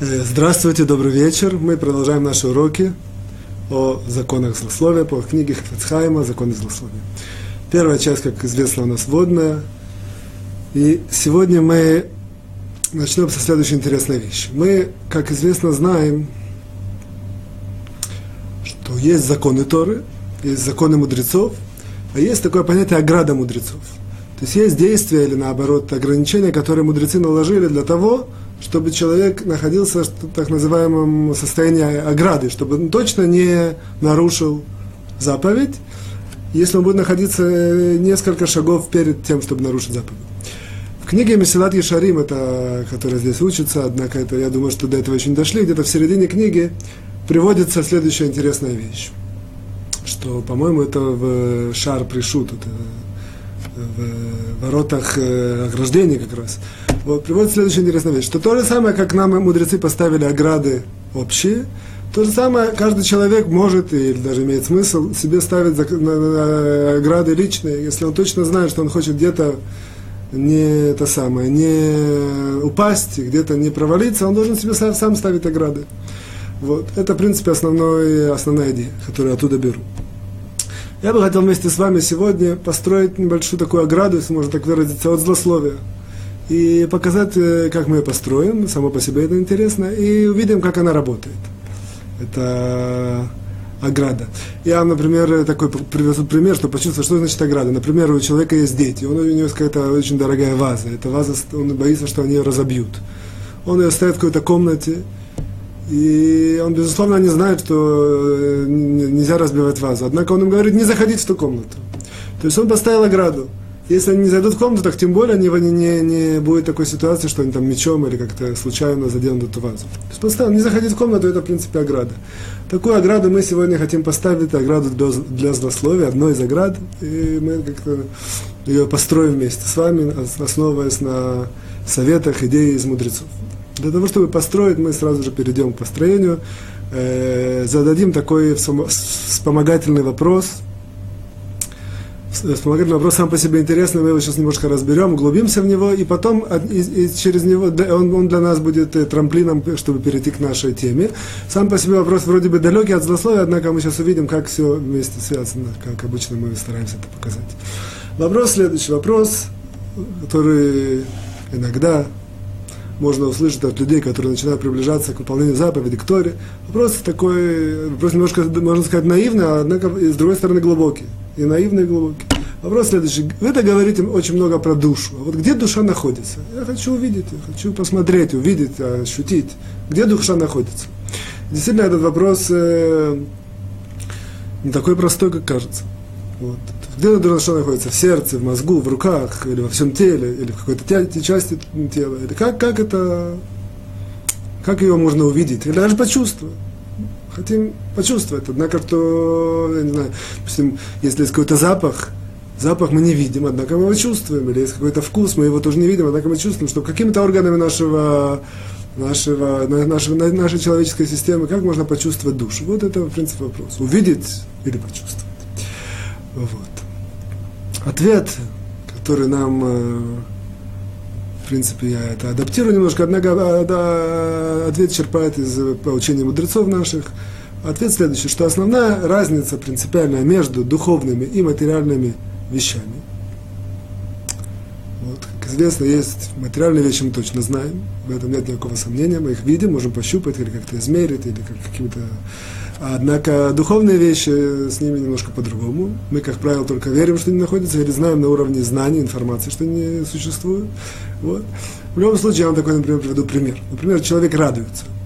Здравствуйте, добрый вечер. Мы продолжаем наши уроки о законах злословия по книге Хафицхайма «Законы злословия». Первая часть, как известно, у нас водная. И сегодня мы начнем со следующей интересной вещи. Мы, как известно, знаем, что есть законы Торы, есть законы мудрецов, а есть такое понятие ограда мудрецов. То есть есть действия или наоборот ограничения, которые мудрецы наложили для того, чтобы человек находился в так называемом состоянии ограды, чтобы он точно не нарушил заповедь, если он будет находиться э, несколько шагов перед тем, чтобы нарушить заповедь. В книге Месилат Ешарим, это, которая здесь учится, однако это, я думаю, что до этого не дошли, где-то в середине книги приводится следующая интересная вещь, что, по-моему, это в Шар Пришут, это в воротах э, ограждения как раз, вот, приводит интересная вещь, что то же самое, как нам мудрецы поставили ограды общие, то же самое каждый человек может, или даже имеет смысл, себе ставить ограды личные, если он точно знает, что он хочет где-то не это самое, не упасть, где-то не провалиться, он должен себе сам, сам ставить ограды. Вот. Это, в принципе, основной, основная идея, которую оттуда беру. Я бы хотел вместе с вами сегодня построить небольшую такую ограду, если можно так выразиться, от злословия. И показать, э, как мы ее построим, само по себе это интересно, и увидим, как она работает. Это ограда. Я, например, такой привезу пример, чтобы почувствовать, что значит ограда. Например, у человека есть дети, он, у него есть какая-то очень дорогая ваза. Эта ваза, он боится, что они ее разобьют. Он ее ставит в какой-то комнате, и он, безусловно, не знает, что э, нельзя разбивать вазу. Однако он им говорит, не заходите в ту комнату. То есть он поставил ограду. Если они не зайдут в комнату, так тем более они, не, не, не будет такой ситуации, что они там мечом или как-то случайно заденут эту вазу. То есть поставил, не заходить в комнату, это в принципе ограда. Такую ограду мы сегодня хотим поставить, ограду для, для злословия, одной из оград, и мы как-то ее построим вместе с вами, основываясь на советах, идеи из мудрецов. Для того, чтобы построить, мы сразу же перейдем к построению. Э, зададим такой вспомогательный вопрос. Вспомогательный вопрос сам по себе интересный, мы его сейчас немножко разберем, углубимся в него, и потом и, и через него он, он для нас будет э, трамплином, чтобы перейти к нашей теме. Сам по себе вопрос вроде бы далекий от злословия, однако мы сейчас увидим, как все вместе связано, как обычно мы стараемся это показать. Вопрос следующий, вопрос, который иногда можно услышать от людей, которые начинают приближаться к выполнению заповеди, к Торе. Вопрос такой, вопрос немножко, можно сказать, наивный, а однако, с другой стороны, глубокий. И наивный, и глубокий. Вопрос следующий. Вы это говорите очень много про душу. А вот где душа находится? Я хочу увидеть, я хочу посмотреть, увидеть, ощутить. Где душа находится? Действительно, этот вопрос э, не такой простой, как кажется. Вот. Где душа находится? В сердце, в мозгу, в руках, или во всем теле, или в какой-то части тела? Или как, как это, как ее можно увидеть? Или даже почувствовать? Хотим почувствовать. Однако, то, я не знаю, допустим, если есть какой-то запах, запах мы не видим, однако мы его чувствуем. Или есть какой-то вкус, мы его тоже не видим, однако мы чувствуем, что какими-то органами нашего нашего, нашей, нашей человеческой системы, как можно почувствовать душу? Вот это, в принципе, вопрос. Увидеть или почувствовать. Вот. Ответ, который нам, э, в принципе, я это адаптирую немножко, однако ответ черпает из поучения мудрецов наших. Ответ следующий, что основная разница принципиальная между духовными и материальными вещами. Вот, как известно, есть материальные вещи, мы точно знаем, в этом нет никакого сомнения, мы их видим, можем пощупать или как-то измерить, или как, какими-то Однако духовные вещи с ними немножко по-другому. Мы, как правило, только верим, что они находятся, или знаем на уровне знаний, информации, что они существуют. Вот. В любом случае, я вам такой, например, приведу пример. Например, человек радуется –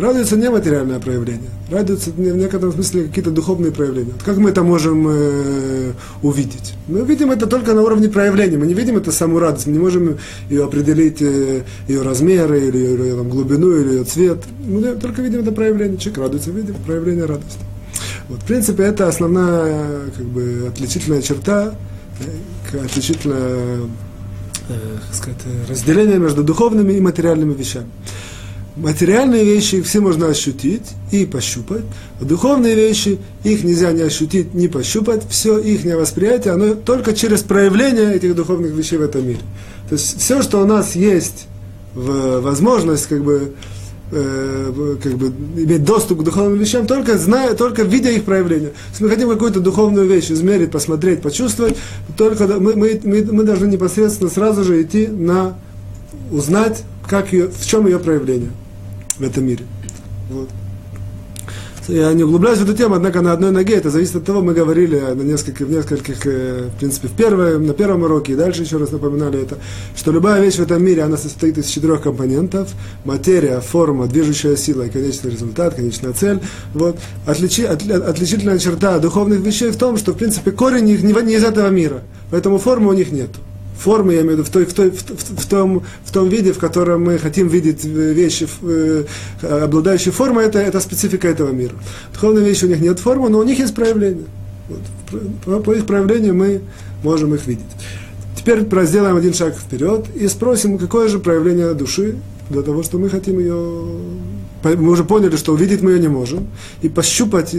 Радуется не материальное проявление, радуется в некотором смысле какие-то духовные проявления. Вот как мы это можем э, увидеть? Мы видим это только на уровне проявления, мы не видим это саму радость, мы не можем ее определить, э, ее размеры, или ее, ее там, глубину, или ее цвет. Мы только видим это проявление. Человек радуется, видим проявление радости. Вот, в принципе, это основная как бы, отличительная черта, э, отличительное э, сказать, разделение между духовными и материальными вещами материальные вещи все можно ощутить и пощупать, а духовные вещи, их нельзя не ощутить, не пощупать, все их восприятие, оно только через проявление этих духовных вещей в этом мире. То есть все, что у нас есть в возможность как бы э, как бы иметь доступ к духовным вещам только зная, только видя их проявление. Если мы хотим какую-то духовную вещь измерить, посмотреть, почувствовать, только мы, мы, мы, мы должны непосредственно сразу же идти на узнать, как ее, в чем ее проявление в этом мире. Вот. Я не углубляюсь в эту тему, однако на одной ноге, это зависит от того, мы говорили на нескольких, в нескольких, э, в принципе, в первом, на первом уроке, и дальше еще раз напоминали это, что любая вещь в этом мире, она состоит из четырех компонентов, материя, форма, движущая сила и конечный результат, конечная цель. Вот. Отличи, от, отличительная черта духовных вещей в том, что, в принципе, корень их не, не из этого мира, поэтому формы у них нет формы, я имею в виду, в, той, в, той, в, в, том, в том виде, в котором мы хотим видеть вещи, э, обладающие формой, это, это специфика этого мира. Духовные вещи у них нет формы, но у них есть проявление. Вот. По их проявлению мы можем их видеть. Теперь сделаем один шаг вперед и спросим, какое же проявление души для того, что мы хотим ее... Мы уже поняли, что увидеть мы ее не можем, и пощупать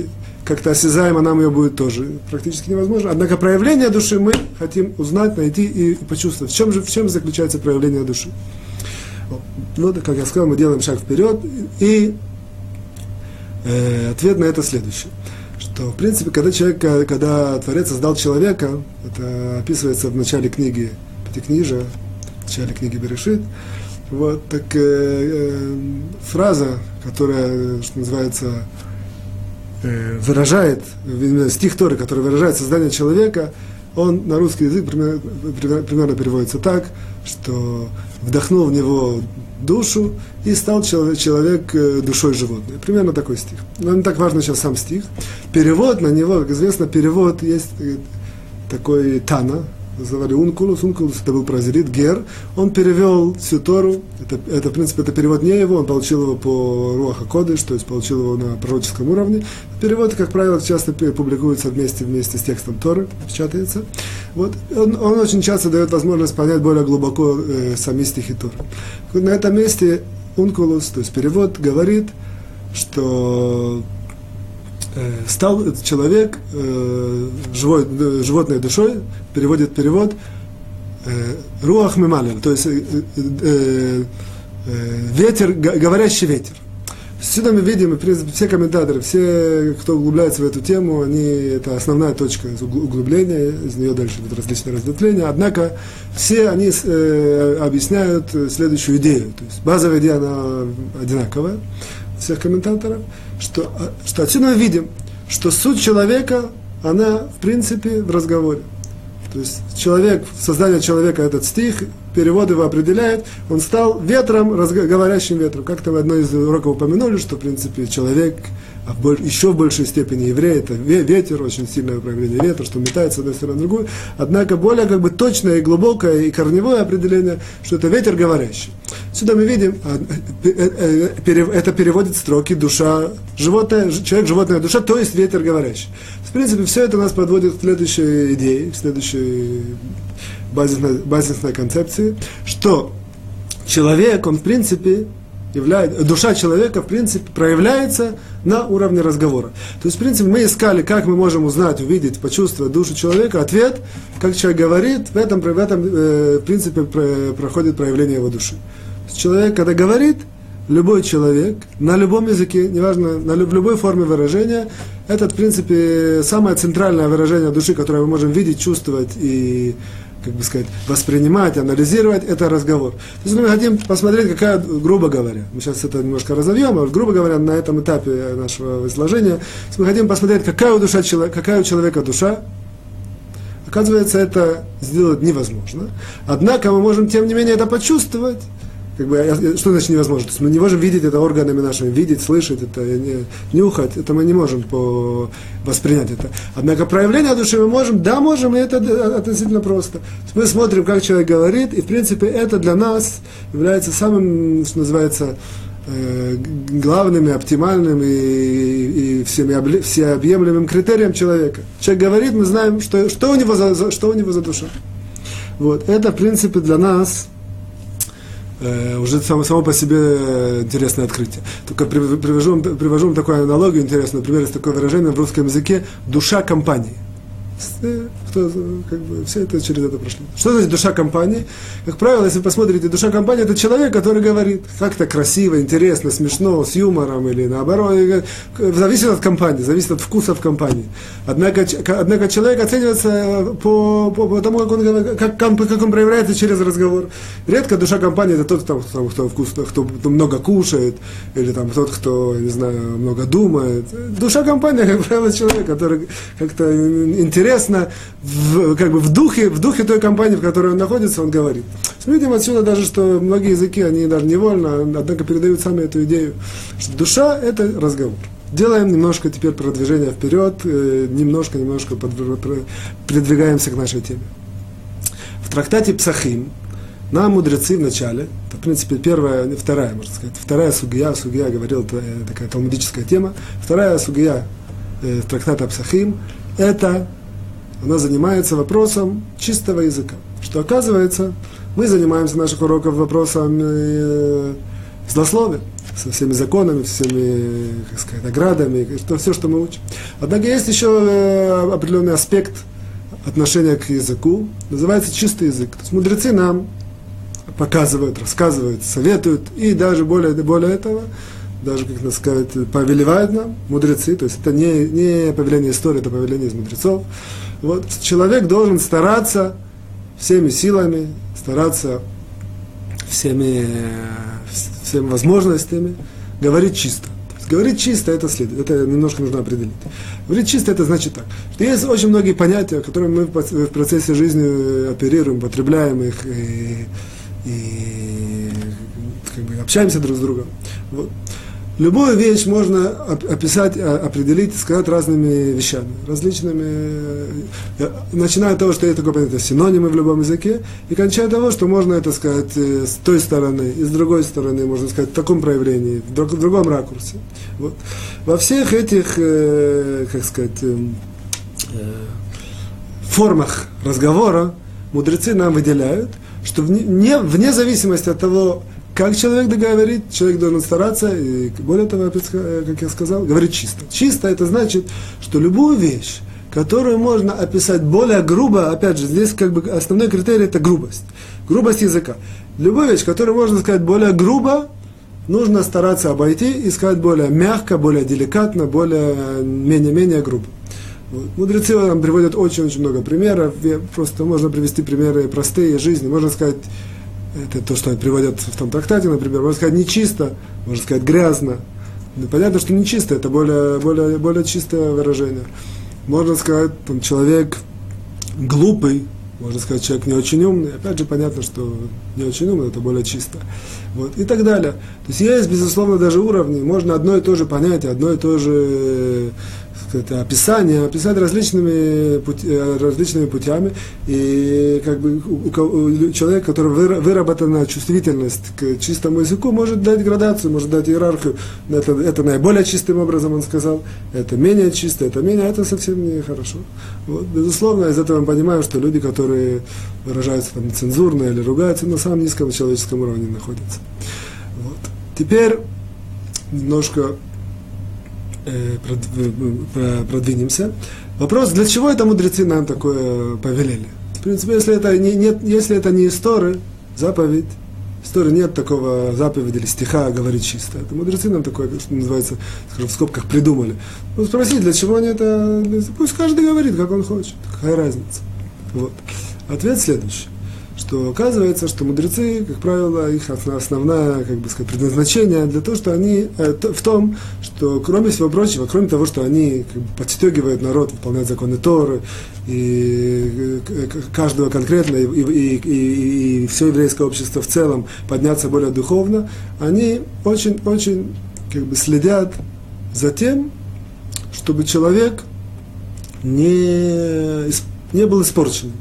как-то осязаемо нам ее будет тоже практически невозможно. Однако проявление души мы хотим узнать, найти и, почувствовать. В чем же в чем заключается проявление души? Ну, как я сказал, мы делаем шаг вперед, и э, ответ на это следующий. Что, в принципе, когда человек, когда Творец создал человека, это описывается в начале книги Пятикнижия, в начале книги Берешит, вот, так э, э, фраза, которая, что называется, выражает, стих Торы, который выражает создание человека, он на русский язык примерно, примерно переводится так, что вдохнул в него душу и стал человек, человек э, душой животное. Примерно такой стих. Но не так важно сейчас сам стих. Перевод на него, как известно, перевод есть э, такой Тана, называли Ункулус, Ункулус это был прозелит, Гер, он перевел всю Тору, это, это, в принципе, это перевод не его, он получил его по Руаха Кодыш, то есть получил его на пророческом уровне. Перевод, как правило, часто публикуется вместе, вместе с текстом Торы, печатается. Вот. Он, он очень часто дает возможность понять более глубоко э, сами стихи Торы. На этом месте Ункулус, то есть перевод, говорит, что стал человек э, живой, э, животной душой, переводит перевод, руах мемалер, то есть ветер, говорящий ветер. Сюда мы видим, в принципе, все комментаторы, все, кто углубляется в эту тему, они, это основная точка углубления, из нее дальше будут различные разветвления. Однако все они э, объясняют следующую идею. То есть базовая идея, она одинаковая всех комментаторов, что, а, что отсюда мы видим, что суть человека, она в принципе в разговоре. То есть человек, создание человека, этот стих, перевод его определяет, он стал ветром, говорящим ветром. Как-то в одной из уроков упомянули, что, в принципе, человек а еще в большей степени еврей, это ветер, очень сильное проявление ветра, что метается с одной стороны на другую. Однако более как бы точное и глубокое и корневое определение, что это ветер говорящий. Сюда мы видим, а, э, э, это переводит строки душа, животное, человек, животная душа, то есть ветер говорящий. В принципе, все это нас подводит к следующей идее, к следующей базисной, базисной концепции, что человек, он в принципе является, душа человека, в принципе, проявляется на уровне разговора. То есть, в принципе, мы искали, как мы можем узнать, увидеть, почувствовать душу человека. Ответ, как человек говорит, в этом, в этом э, в принципе, проходит проявление его души. Человек, когда говорит, любой человек, на любом языке, неважно, на, в любой форме выражения, это, в принципе, самое центральное выражение души, которое мы можем видеть, чувствовать и как бы сказать, воспринимать, анализировать, это разговор. То есть мы хотим посмотреть, какая, грубо говоря, мы сейчас это немножко разовьем, а грубо говоря, на этом этапе нашего изложения, мы хотим посмотреть, какая у, душа, какая у человека душа, Оказывается, это сделать невозможно. Однако мы можем, тем не менее, это почувствовать как бы, что значит невозможно? То есть мы не можем видеть это органами нашими, видеть, слышать это, не, нюхать, это мы не можем по, воспринять это. Однако проявление души мы можем, да, можем, и это относительно просто. Мы смотрим, как человек говорит, и в принципе это для нас является самым, что называется, э, главным и оптимальным и, и всеми, всеобъемлемым критерием человека. Человек говорит, мы знаем, что, что, у, него за, что у него за душа. Вот. Это, в принципе, для нас э, уже само, само по себе интересное открытие. Только привожу, привожу вам такую аналогию интересную. Например, есть такое выражение в русском языке «душа компании». Кто, как бы, все это через это прошли. Что значит душа компании? Как правило, если вы посмотрите, душа компании это человек, который говорит как-то красиво, интересно, смешно, с юмором или наоборот. Зависит от компании, зависит от вкуса в компании. Однако, однако человек оценивается по, по, по тому, как он, как, как он проявляется через разговор. Редко душа компании это тот, кто, там, кто вкусно, кто много кушает, или там тот, кто, не знаю, много думает. Душа компании, как правило, человек, который как-то интересно, в, как бы в духе, в духе той компании, в которой он находится, он говорит. Мы видим отсюда даже, что многие языки, они даже невольно, однако передают сами эту идею, что душа – это разговор. Делаем немножко теперь продвижение вперед, э, немножко, немножко продвигаемся к нашей теме. В трактате Псахим нам мудрецы в начале, это, в принципе, первая, вторая, можно сказать, вторая сугия, сугия говорил, это такая талмудическая тема, вторая сугия э, трактата Псахим, это она занимается вопросом чистого языка. Что оказывается, мы занимаемся наших уроках вопросом э, злословия, со всеми законами, всеми, как сказать, наградами, что, все, что мы учим. Однако есть еще э, определенный аспект отношения к языку, называется чистый язык. То есть мудрецы нам показывают, рассказывают, советуют, и даже более, более этого, даже, как надо сказать, повелевают нам мудрецы, то есть это не, не повеление истории, это повеление из мудрецов. Вот человек должен стараться всеми силами, стараться всеми, всеми возможностями говорить чисто. говорить чисто это следует, это немножко нужно определить. Говорить чисто это значит так, что есть очень многие понятия, которыми мы в процессе жизни оперируем, потребляем их и, и как бы общаемся друг с другом. Вот. Любую вещь можно описать, а, определить, сказать разными вещами, различными, э, начиная от того, что есть такое понятие синонимы в любом языке, и кончая того, что можно это сказать э, с той стороны, и с другой стороны, можно сказать в таком проявлении, в, друг, в другом ракурсе. Вот. Во всех этих, э, как сказать, формах разговора мудрецы нам выделяют, что вне, вне зависимости от того, как человек договорит, человек должен стараться, и более того, как я сказал, говорить чисто. Чисто это значит, что любую вещь, которую можно описать более грубо, опять же, здесь как бы основной критерий это грубость. Грубость языка. Любую вещь, которую можно сказать более грубо, нужно стараться обойти и сказать более мягко, более деликатно, более менее-менее грубо. Вот. Мудрецы нам приводят очень-очень много примеров. Просто можно привести примеры простые жизни. Можно сказать, это то, что приводят в том трактате, например, можно сказать нечисто, можно сказать грязно. Ну, понятно, что нечисто, это более, более, более чистое выражение. Можно сказать, там, человек глупый, можно сказать, человек не очень умный. Опять же, понятно, что не очень умный, это более чисто. Вот, и так далее. То есть есть, безусловно, даже уровни. Можно одно и то же понятие, одно и то же это описание, описать различными, пути, э, различными путями. И как бы у, у человека, который выработана чувствительность к чистому языку, может дать градацию, может дать иерархию. Это, это наиболее чистым образом он сказал, это менее чисто, это менее, это совсем не хорошо. Вот, безусловно, из этого мы понимаем, что люди, которые выражаются там цензурно или ругаются, на самом низком человеческом уровне находятся. Вот. Теперь немножко продвинемся. Вопрос, для чего это мудрецы нам такое повелели? В принципе, если это не, нет, если это не история, заповедь, истории нет такого заповеди или стиха говорить чисто. Это мудрецы нам такое, что называется, скажем, в скобках придумали. Ну, спроси, для чего они это... Пусть каждый говорит, как он хочет. Какая разница? Вот. Ответ следующий что оказывается, что мудрецы, как правило, их основное как бы сказать, предназначение для того, что они э, в том, что кроме всего прочего, кроме того, что они как бы, подстегивают народ выполнять законы Торы, и э, каждого конкретно, и, и, и, и все еврейское общество в целом подняться более духовно, они очень-очень как бы следят за тем, чтобы человек не, не был испорчен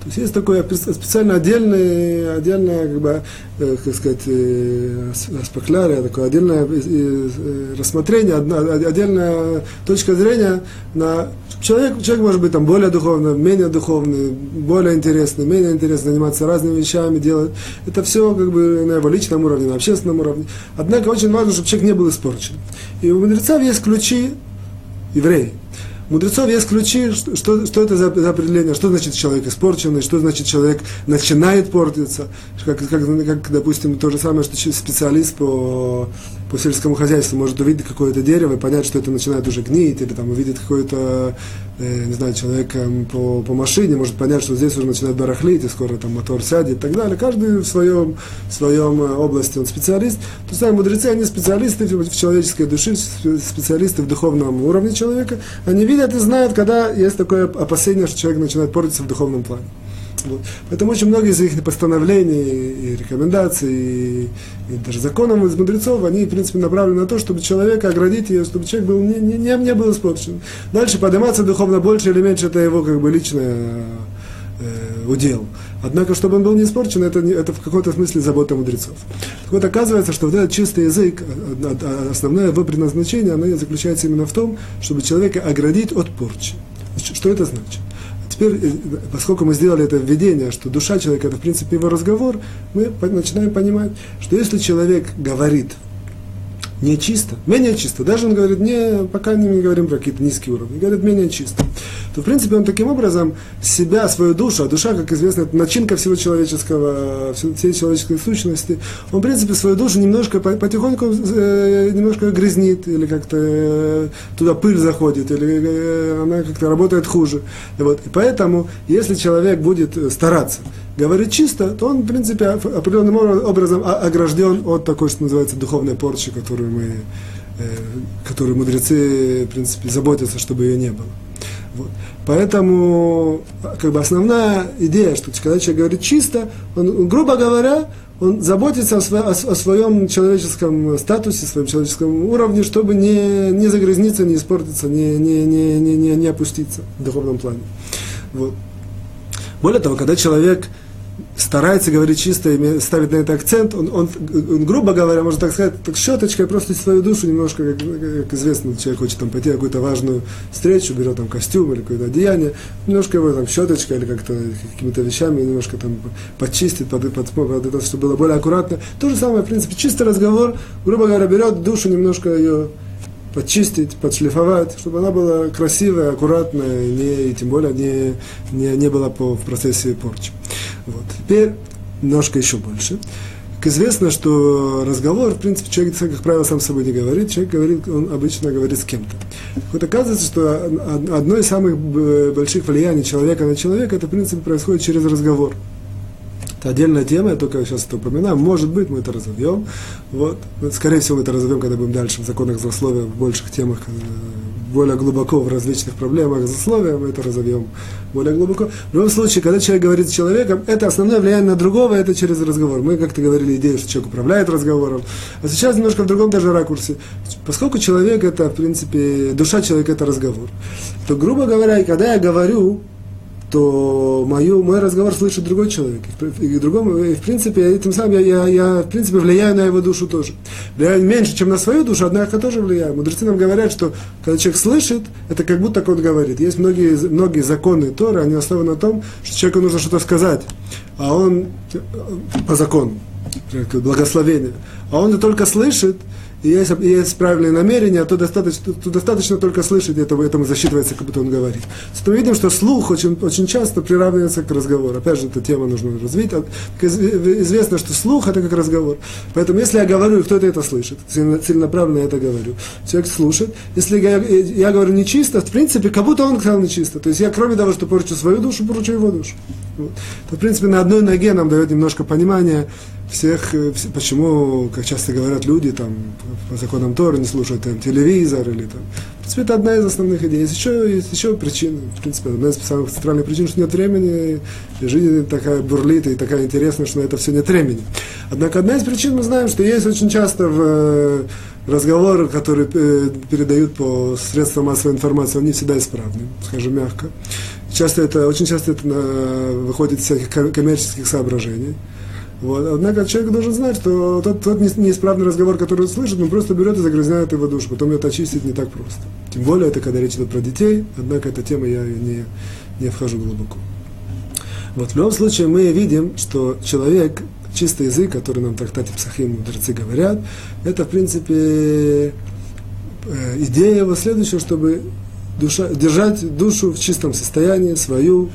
то есть есть такое специально отдельное, отдельное, как бы, э, как сказать, э, аспеклярия, такое отдельное э, рассмотрение, отдельная точка зрения на человек, человек может быть там более духовный, менее духовный, более интересный, менее интересный, заниматься разными вещами, делать. Это все как бы на его личном уровне, на общественном уровне. Однако очень важно, чтобы человек не был испорчен. И у мудрецов есть ключи евреи. Мудрецов есть ключи, что, что, это за, за определение, что значит человек испорченный, что значит человек начинает портиться, как, как, как допустим, то же самое, что специалист по, по сельскому хозяйству может увидеть какое-то дерево и понять, что это начинает уже гнить, или там увидит какой-то, э, не знаю, человек э, по, по машине, может понять, что здесь уже начинает барахлить, и скоро там мотор сядет и так далее. Каждый в своем, в своем э, области он специалист. То есть мудрецы, они специалисты в человеческой душе, специалисты в духовном уровне человека. Они видят и знают, когда есть такое опасение, что человек начинает портиться в духовном плане. Вот. Поэтому очень многие из их постановлений и рекомендаций, и, и даже законов из мудрецов, они, в принципе, направлены на то, чтобы человека оградить ее, чтобы человек был, не, не, не, был испорчен. Дальше подниматься духовно больше или меньше, это его как бы личное э, удел. Однако, чтобы он был не испорчен, это, это в каком-то смысле забота мудрецов. Так вот, оказывается, что вот этот чистый язык, основное его предназначение, оно заключается именно в том, чтобы человека оградить от порчи. Что это значит? Теперь, э, поскольку мы сделали это введение, что душа человека это в принципе его разговор, мы начинаем понимать, что если человек говорит не чисто, менее чисто, даже он говорит, не, пока не говорим про какие-то низкие уровни, говорит менее чисто, то в принципе он таким образом себя, свою душу, а душа, как известно, это начинка всего человеческого, всей человеческой сущности, он в принципе свою душу немножко потихоньку э, немножко грязнит, или как-то э, туда пыль заходит, или э, она как-то работает хуже. И вот, и поэтому, если человек будет стараться говорит чисто, то он, в принципе, определенным образом огражден от такой, что называется, духовной порчи, которую мы, э, которую мудрецы, в принципе, заботятся, чтобы ее не было. Вот. Поэтому, как бы основная идея, что когда человек говорит чисто, он, грубо говоря, он заботится о, сво, о, о своем человеческом статусе, своем человеческом уровне, чтобы не, не загрязниться, не испортиться, не, не, не, не, не, не опуститься в духовном плане. Вот. Более того, когда человек старается говорить чисто ставит на это акцент, он, он, он, грубо говоря, можно так сказать, так щеточкой просто свою душу немножко, как, как известно, человек хочет там пойти на какую-то важную встречу, берет там костюм или какое-то одеяние, немножко его там щеточкой или как-то какими-то вещами немножко там почистит, под, под, под это, чтобы было более аккуратно. То же самое, в принципе, чистый разговор, грубо говоря, берет душу немножко ее подчистить, подшлифовать, чтобы она была красивая, аккуратная, не, и тем более не, не, не была по, в процессе порчи. Вот. Теперь немножко еще больше. Как известно, что разговор, в принципе, человек, как правило, сам с собой не говорит, человек говорит, он обычно говорит с кем-то. Вот оказывается, что одно из самых больших влияний человека на человека, это, в принципе, происходит через разговор. Это отдельная тема, я только сейчас это упоминаю. Может быть, мы это разовьем. Вот. Скорее всего, мы это разовьем, когда будем дальше в законах злословия, в больших темах, э, более глубоко в различных проблемах злословия, мы это разовьем более глубоко. В любом случае, когда человек говорит с человеком, это основное влияние на другого, это через разговор. Мы как-то говорили идею, что человек управляет разговором. А сейчас немножко в другом даже ракурсе. Поскольку человек это, в принципе, душа человека это разговор, то, грубо говоря, когда я говорю, то мою, мой разговор слышит другой человек. И, другому, и в принципе, этим самым я, я, я, в принципе, влияю на его душу тоже. Влияю меньше, чем на свою душу, однако тоже влияю. Мудрецы нам говорят, что когда человек слышит, это как будто он говорит. Есть многие, многие законы Торы, они основаны на том, что человеку нужно что-то сказать, а он по закону, благословение. А он только слышит, и есть, и есть правильные намерения, то достаточно, то достаточно только слышать этого, этому засчитывается, как будто он говорит. То мы видим, что слух очень, очень часто приравнивается к разговору. Опять же, эта тема нужно развить. Известно, что слух это как разговор. Поэтому, если я говорю, и кто-то это слышит, целенаправленно я это говорю, человек слушает. Если я, я говорю нечисто, в принципе, как будто он сказал нечисто. То есть я, кроме того, что порчу свою душу, порчу его душу. Вот. То, в принципе, на одной ноге нам дает немножко понимания всех, э, почему, как часто говорят люди, там, по законам Тора не слушают там, телевизор или там. В принципе, это одна из основных идей. Есть еще, есть еще причина, в принципе, одна из самых центральных причин, что нет времени, и жизнь такая бурлит и такая интересная, что на это все нет времени. Однако одна из причин мы знаем, что есть очень часто в э, разговоры, которые э, передают по средствам массовой информации, они всегда исправны, скажем мягко. Часто это, очень часто это выходит из всяких коммерческих соображений. Вот. Однако человек должен знать, что тот, тот неисправный разговор, который он слышит, он просто берет и загрязняет его душу. Потом это очистить не так просто. Тем более это когда речь идет про детей, однако эта тема я не, не вхожу глубоко. Вот в любом случае мы видим, что человек, чистый язык, который нам в трактате Псахим мудрецы говорят, это в принципе э, идея его следующая, чтобы душа, держать душу в чистом состоянии, свою,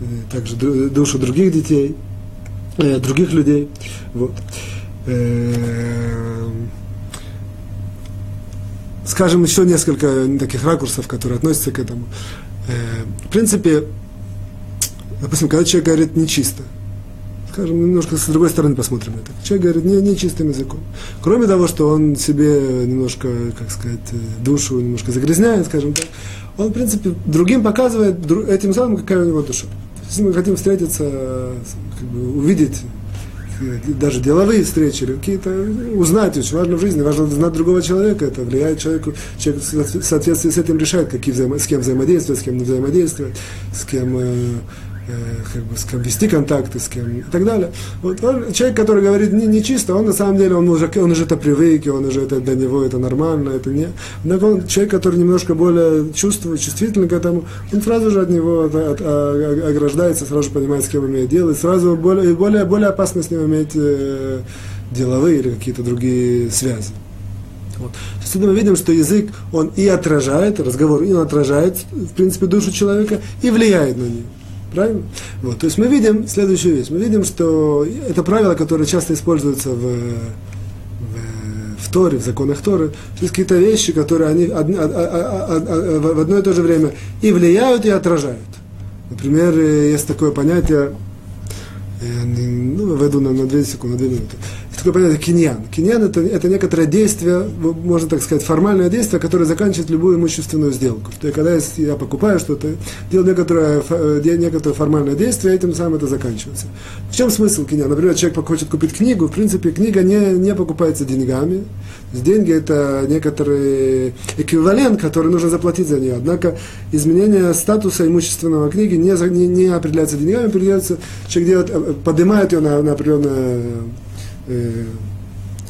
э, также душу других детей, э, других людей. Вот. Э, скажем, еще несколько таких ракурсов, которые относятся к этому. В принципе, допустим, когда человек говорит нечисто, скажем, немножко с другой стороны посмотрим на это. Человек говорит не, не чистым языком. Кроме того, что он себе немножко, как сказать, душу немножко загрязняет, скажем так, он, в принципе, другим показывает этим самым, какая у него душа. Если мы хотим встретиться, как бы, увидеть даже деловые встречи, какие-то узнать очень важно в жизни, важно знать другого человека, это влияет человеку, человек в соответствии с этим решает, какие взаимо, с кем взаимодействовать, с кем не взаимодействовать, с кем э, Э, как бы, с кем вести контакты, с кем и так далее. Вот он, человек, который говорит не, не чисто, он на самом деле, он уже, он уже это привык, он уже это для него это нормально, это не. Но он, человек, который немножко более чувствует, чувствительный к этому, он сразу же от него от, от, от, ограждается, сразу же понимает, с кем имеет дело, и сразу более, более, более опасно с ним иметь э, деловые или какие-то другие связи. Вот. Есть мы видим, что язык, он и отражает, разговор, и он отражает, в принципе, душу человека, и влияет на нее. Правильно? Вот. То есть мы видим следующую вещь. Мы видим, что это правило, которое часто используется в, в, в Торе, в законах Торы. То есть какие-то вещи, которые они одни, а, а, а, в одно и то же время и влияют, и отражают. Например, есть такое понятие, я ну, войду на, на 2 секунды, на 2 минуты такое понятие киньян. Киньян это, это некоторое действие, можно так сказать, формальное действие, которое заканчивает любую имущественную сделку. То есть, когда я покупаю что-то, делаю некоторое, э, некоторое формальное действие, этим самым это заканчивается. В чем смысл киньян? Например, человек хочет купить книгу, в принципе, книга не, не покупается деньгами. Деньги это некоторый эквивалент, который нужно заплатить за нее. Однако изменение статуса имущественного книги не, не, не определяется деньгами, определяется, человек делает, э, поднимает ее на, на определенное э,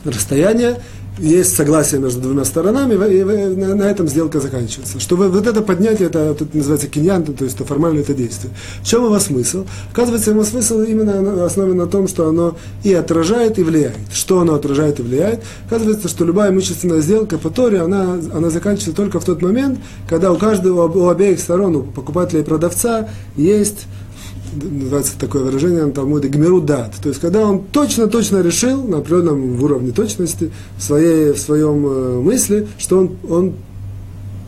расстояние, есть согласие между двумя сторонами, и на, на этом сделка заканчивается. Что вот это поднятие, это, это называется киньян, то есть это формальное это действие. В чем его смысл? Оказывается, его смысл именно основан на том, что оно и отражает, и влияет. Что оно отражает и влияет? Оказывается, что любая имущественная сделка по Торе, она, она заканчивается только в тот момент, когда у каждого, у обеих сторон, у покупателя и продавца есть называется такое выражение на Талмуде, гмерудат. То есть, когда он точно-точно решил, на определенном уровне точности, в, своей, в своем э, мысли, что он, он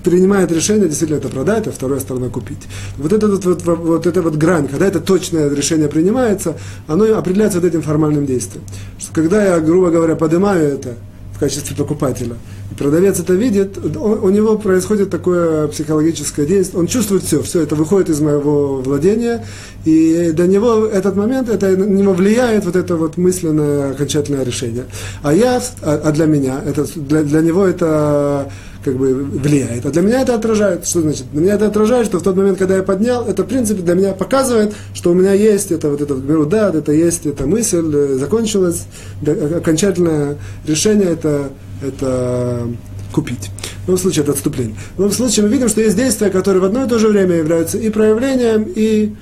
принимает решение действительно это продать, а вторая сторона купить. Вот эта вот, вот, вот, эта вот грань, когда это точное решение принимается, оно определяется вот этим формальным действием. Что когда я, грубо говоря, поднимаю это в качестве покупателя, продавец это видит, он, у него происходит такое психологическое действие, он чувствует все, все это выходит из моего владения, и до него этот момент, это на него влияет вот это вот мысленное окончательное решение. А я, а, а для меня, это, для, для него это как бы влияет. А для меня это отражает. Что значит? Для меня это отражает, что в тот момент, когда я поднял, это, в принципе, для меня показывает, что у меня есть это вот этот да, это есть эта мысль, э, закончилась, окончательное решение это это купить. В любом случае, это отступление. В любом случае, мы видим, что есть действия, которые в одно и то же время являются и проявлением, и,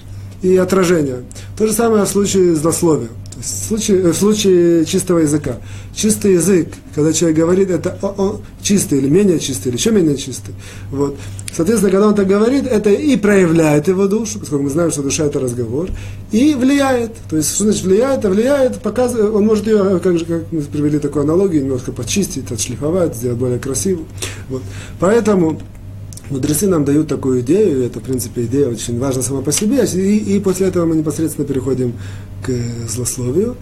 и отражением. То же самое в случае злословия. Случае, в случае чистого языка. Чистый язык, когда человек говорит, это он чистый или менее чистый, или еще менее чистый. Вот. Соответственно, когда он так говорит, это и проявляет его душу, поскольку мы знаем, что душа это разговор, и влияет. То есть, что значит влияет? Это влияет, показывает, он может ее, как же, как мы привели такую аналогию, немножко почистить, отшлифовать, сделать более красивую. Вот. Поэтому Мудрецы нам дают такую идею, это, в принципе, идея очень важна сама по себе, и, и после этого мы непосредственно переходим к злословию,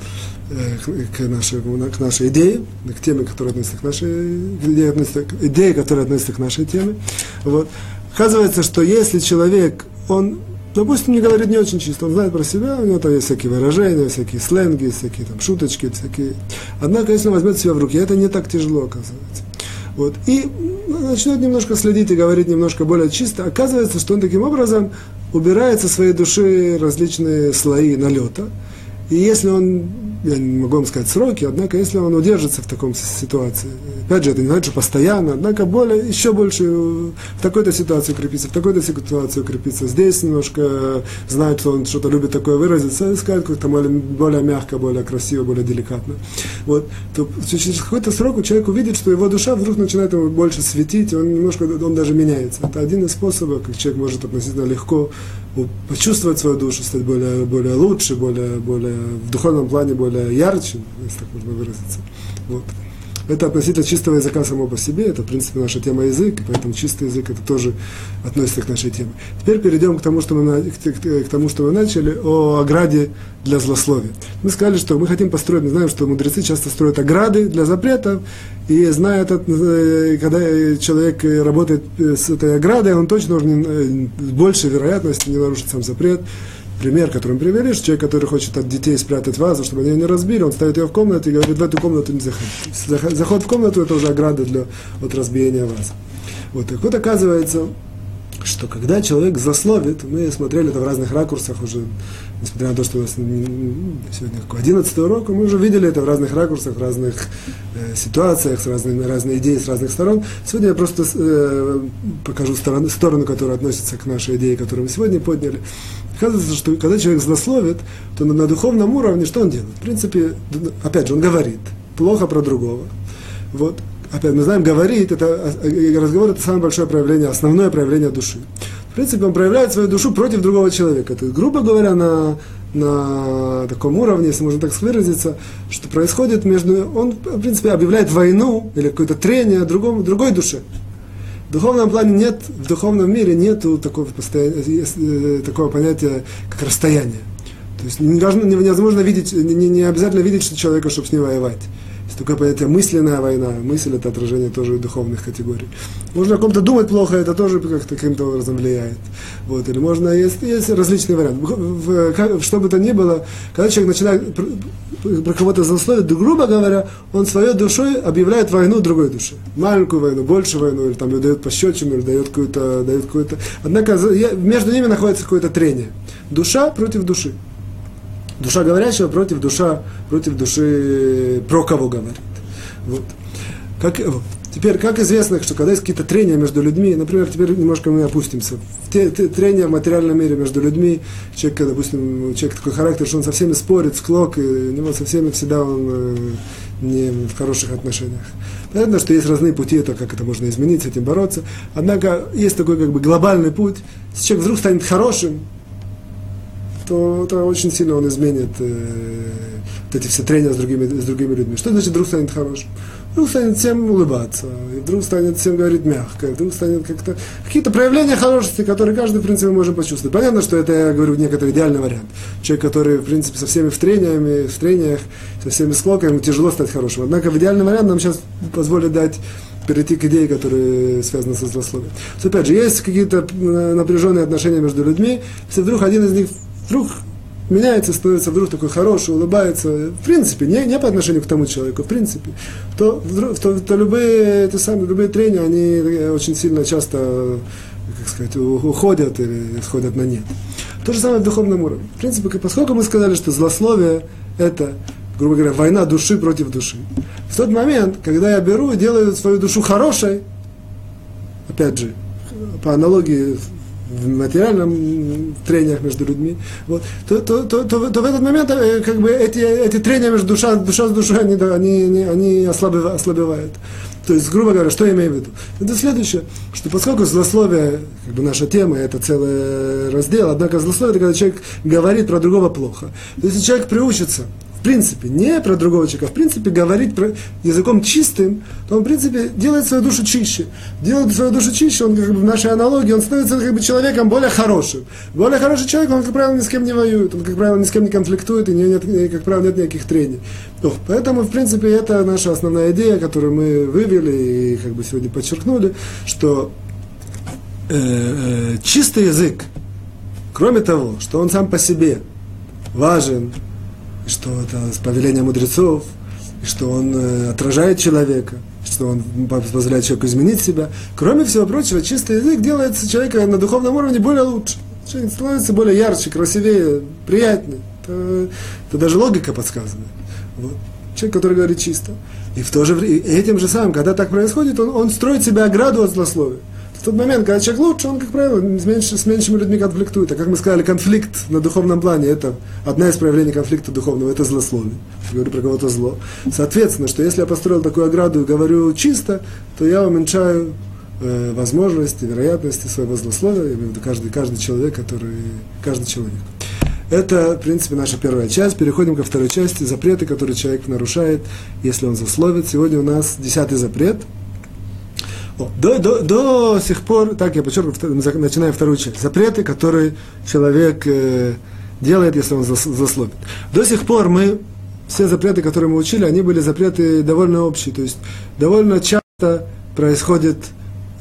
э, к, нашей, к нашей идее, к теме, которая относится к нашей идее, относится, идее, которая относится к нашей теме. Вот. Оказывается, что если человек, он допустим, не говорит не очень чисто, он знает про себя, у него там есть всякие выражения, всякие сленги, всякие там шуточки, всякие. Однако, если он возьмет себя в руки, это не так тяжело, оказывается. Вот. И начнет немножко следить и говорить немножко более чисто. Оказывается, что он таким образом убирает со своей души различные слои налета. И если он я не могу вам сказать сроки, однако если он удержится в таком ситуации, опять же, это не значит, что постоянно, однако более, еще больше в такой-то ситуации укрепиться, в такой-то ситуации укрепиться, здесь немножко знает, что он что-то любит такое выразиться, сказать как-то более, более мягко, более красиво, более деликатно. Вот, то через какой-то срок человек увидит, что его душа вдруг начинает ему больше светить, он немножко, он даже меняется. Это один из способов, как человек может относительно легко почувствовать свою душу, стать более, более лучше, более, более, в духовном плане более ярче, если так можно выразиться. Вот. Это относительно чистого языка само по себе, это, в принципе, наша тема язык, поэтому чистый язык это тоже относится к нашей теме. Теперь перейдем к тому, что мы, к, тому, что мы начали, о ограде для злословия. Мы сказали, что мы хотим построить, мы знаем, что мудрецы часто строят ограды для запретов, и зная это, э, когда человек работает с этой оградой, он точно должен э, с большей вероятностью не нарушить сам запрет, пример, который мы привели, что человек, который хочет от детей спрятать вазу, чтобы они ее не разбили, он ставит ее в комнату и говорит, в эту комнату не заходи. Заход в комнату – это уже ограда для, от разбиения вазы. Вот, так вот оказывается, что когда человек засловит, мы смотрели это в разных ракурсах уже, несмотря на то, что у нас сегодня 11 урок, мы уже видели это в разных ракурсах, в разных э, ситуациях, с разными, разные идеи с разных сторон. Сегодня я просто э, покажу сторону, сторону, которая относится к нашей идее, которую мы сегодня подняли. Оказывается, что когда человек злословит, то на, на духовном уровне что он делает? В принципе, опять же, он говорит плохо про другого. Вот. Опять мы знаем, говорит, это, разговор это самое большое проявление, основное проявление души. В принципе, он проявляет свою душу против другого человека. Это, грубо говоря, на, на таком уровне, если можно так выразиться, что происходит между... Он, в принципе, объявляет войну или какое-то трение другому, другой душе. Духовном плане нет, в духовном мире нет такого, э, такого понятия, как расстояние. То есть невозможно видеть, не, не обязательно видеть что человека, чтобы с ним воевать. Есть такое понятие мысленная война. Мысль – это отражение тоже духовных категорий. Можно о ком-то думать плохо, это тоже как-то каким-то образом влияет. Вот. Или можно, есть, есть различные варианты. В, в, что бы то ни было, когда человек начинает про, про кого-то злословить, грубо говоря, он своей душой объявляет войну другой душе. Маленькую войну, большую войну, или там дает пощечину, или дает какую-то, дает какую-то... Однако между ними находится какое-то трение. Душа против души. Душа говорящего против, душа, против души, про кого говорит. Вот. Как. Теперь, как известно, что когда есть какие-то трения между людьми, например, теперь немножко мы опустимся. Те, те, трения в материальном мире между людьми, человек, допустим, человек такой характер, что он со всеми спорит, склок, и у него со всеми всегда он э, не в хороших отношениях. Понятно, что есть разные пути, это как это можно изменить, с этим бороться. Однако есть такой как бы глобальный путь. Если человек вдруг станет хорошим, то это очень сильно он изменит э, вот эти все трения с другими, с другими людьми. Что значит вдруг станет хорошим? Вдруг станет всем улыбаться, и вдруг станет всем говорить мягко, и вдруг станет как-то... Какие-то проявления хорошести, которые каждый, в принципе, может почувствовать. Понятно, что это, я говорю, некоторый идеальный вариант. Человек, который, в принципе, со всеми в трениями, в трениях, со всеми склоками, ему тяжело стать хорошим. Однако в идеальный вариант нам сейчас позволит дать перейти к идее, которая связана со злословием. Опять же, есть какие-то э, напряженные отношения между людьми, если вдруг один из них вдруг меняется, становится вдруг такой хороший, улыбается, в принципе, не, не по отношению к тому человеку, в принципе, то, вдруг, то, то любые, эти самые, любые трения, они очень сильно часто, как сказать, уходят или сходят на нет. То же самое в духовном уровне. В принципе, поскольку мы сказали, что злословие – это, грубо говоря, война души против души, в тот момент, когда я беру и делаю свою душу хорошей, опять же, по аналогии в материальном трениях между людьми, вот, то, то, то, то, то в этот момент э, как бы эти, эти трения между душа, душа с душой, они, они, они, они ослабевают, ослабевают. То есть, грубо говоря, что я имею в виду? Это следующее, что поскольку злословие, как бы наша тема, это целый раздел, однако злословие, это когда человек говорит про другого плохо. То есть, если человек приучится в принципе, не про другого человека, а в принципе говорить про языком чистым, то он, в принципе, делает свою душу чище. Делает свою душу чище, он, как бы, в нашей аналогии, он становится как бы, человеком более хорошим. Более хороший человек, он, как правило, ни с кем не воюет, он, как правило, ни с кем не конфликтует, и нет, как правило, нет никаких трений. Ну, поэтому, в принципе, это наша основная идея, которую мы вывели и как бы сегодня подчеркнули, что э, э, чистый язык, кроме того, что он сам по себе важен, что это повеление мудрецов, что он э, отражает человека, что он позволяет человеку изменить себя. Кроме всего прочего, чистый язык делает человека на духовном уровне более лучше. Человек становится более ярче, красивее, приятнее. Это, это даже логика подсказывает. Вот. Человек, который говорит чисто. И в то же время, этим же самым, когда так происходит, он, он строит себе ограду от злословия. В тот момент, когда человек лучше, он, как правило, с, меньше, с меньшими людьми конфликтует. А как мы сказали, конфликт на духовном плане – это одна из проявлений конфликта духовного, это злословие. Я говорю про кого-то зло. Соответственно, что если я построил такую ограду и говорю чисто, то я уменьшаю э, возможности, вероятности своего злословия, я имею в виду каждый, каждый человек, который, каждый человек. Это, в принципе, наша первая часть. Переходим ко второй части. Запреты, которые человек нарушает, если он засловит. Сегодня у нас десятый запрет – до, до, до сих пор, так я подчеркиваю, начиная вторую часть, запреты, которые человек э, делает, если он заслобит. До сих пор мы, все запреты, которые мы учили, они были запреты довольно общие, то есть довольно часто происходит,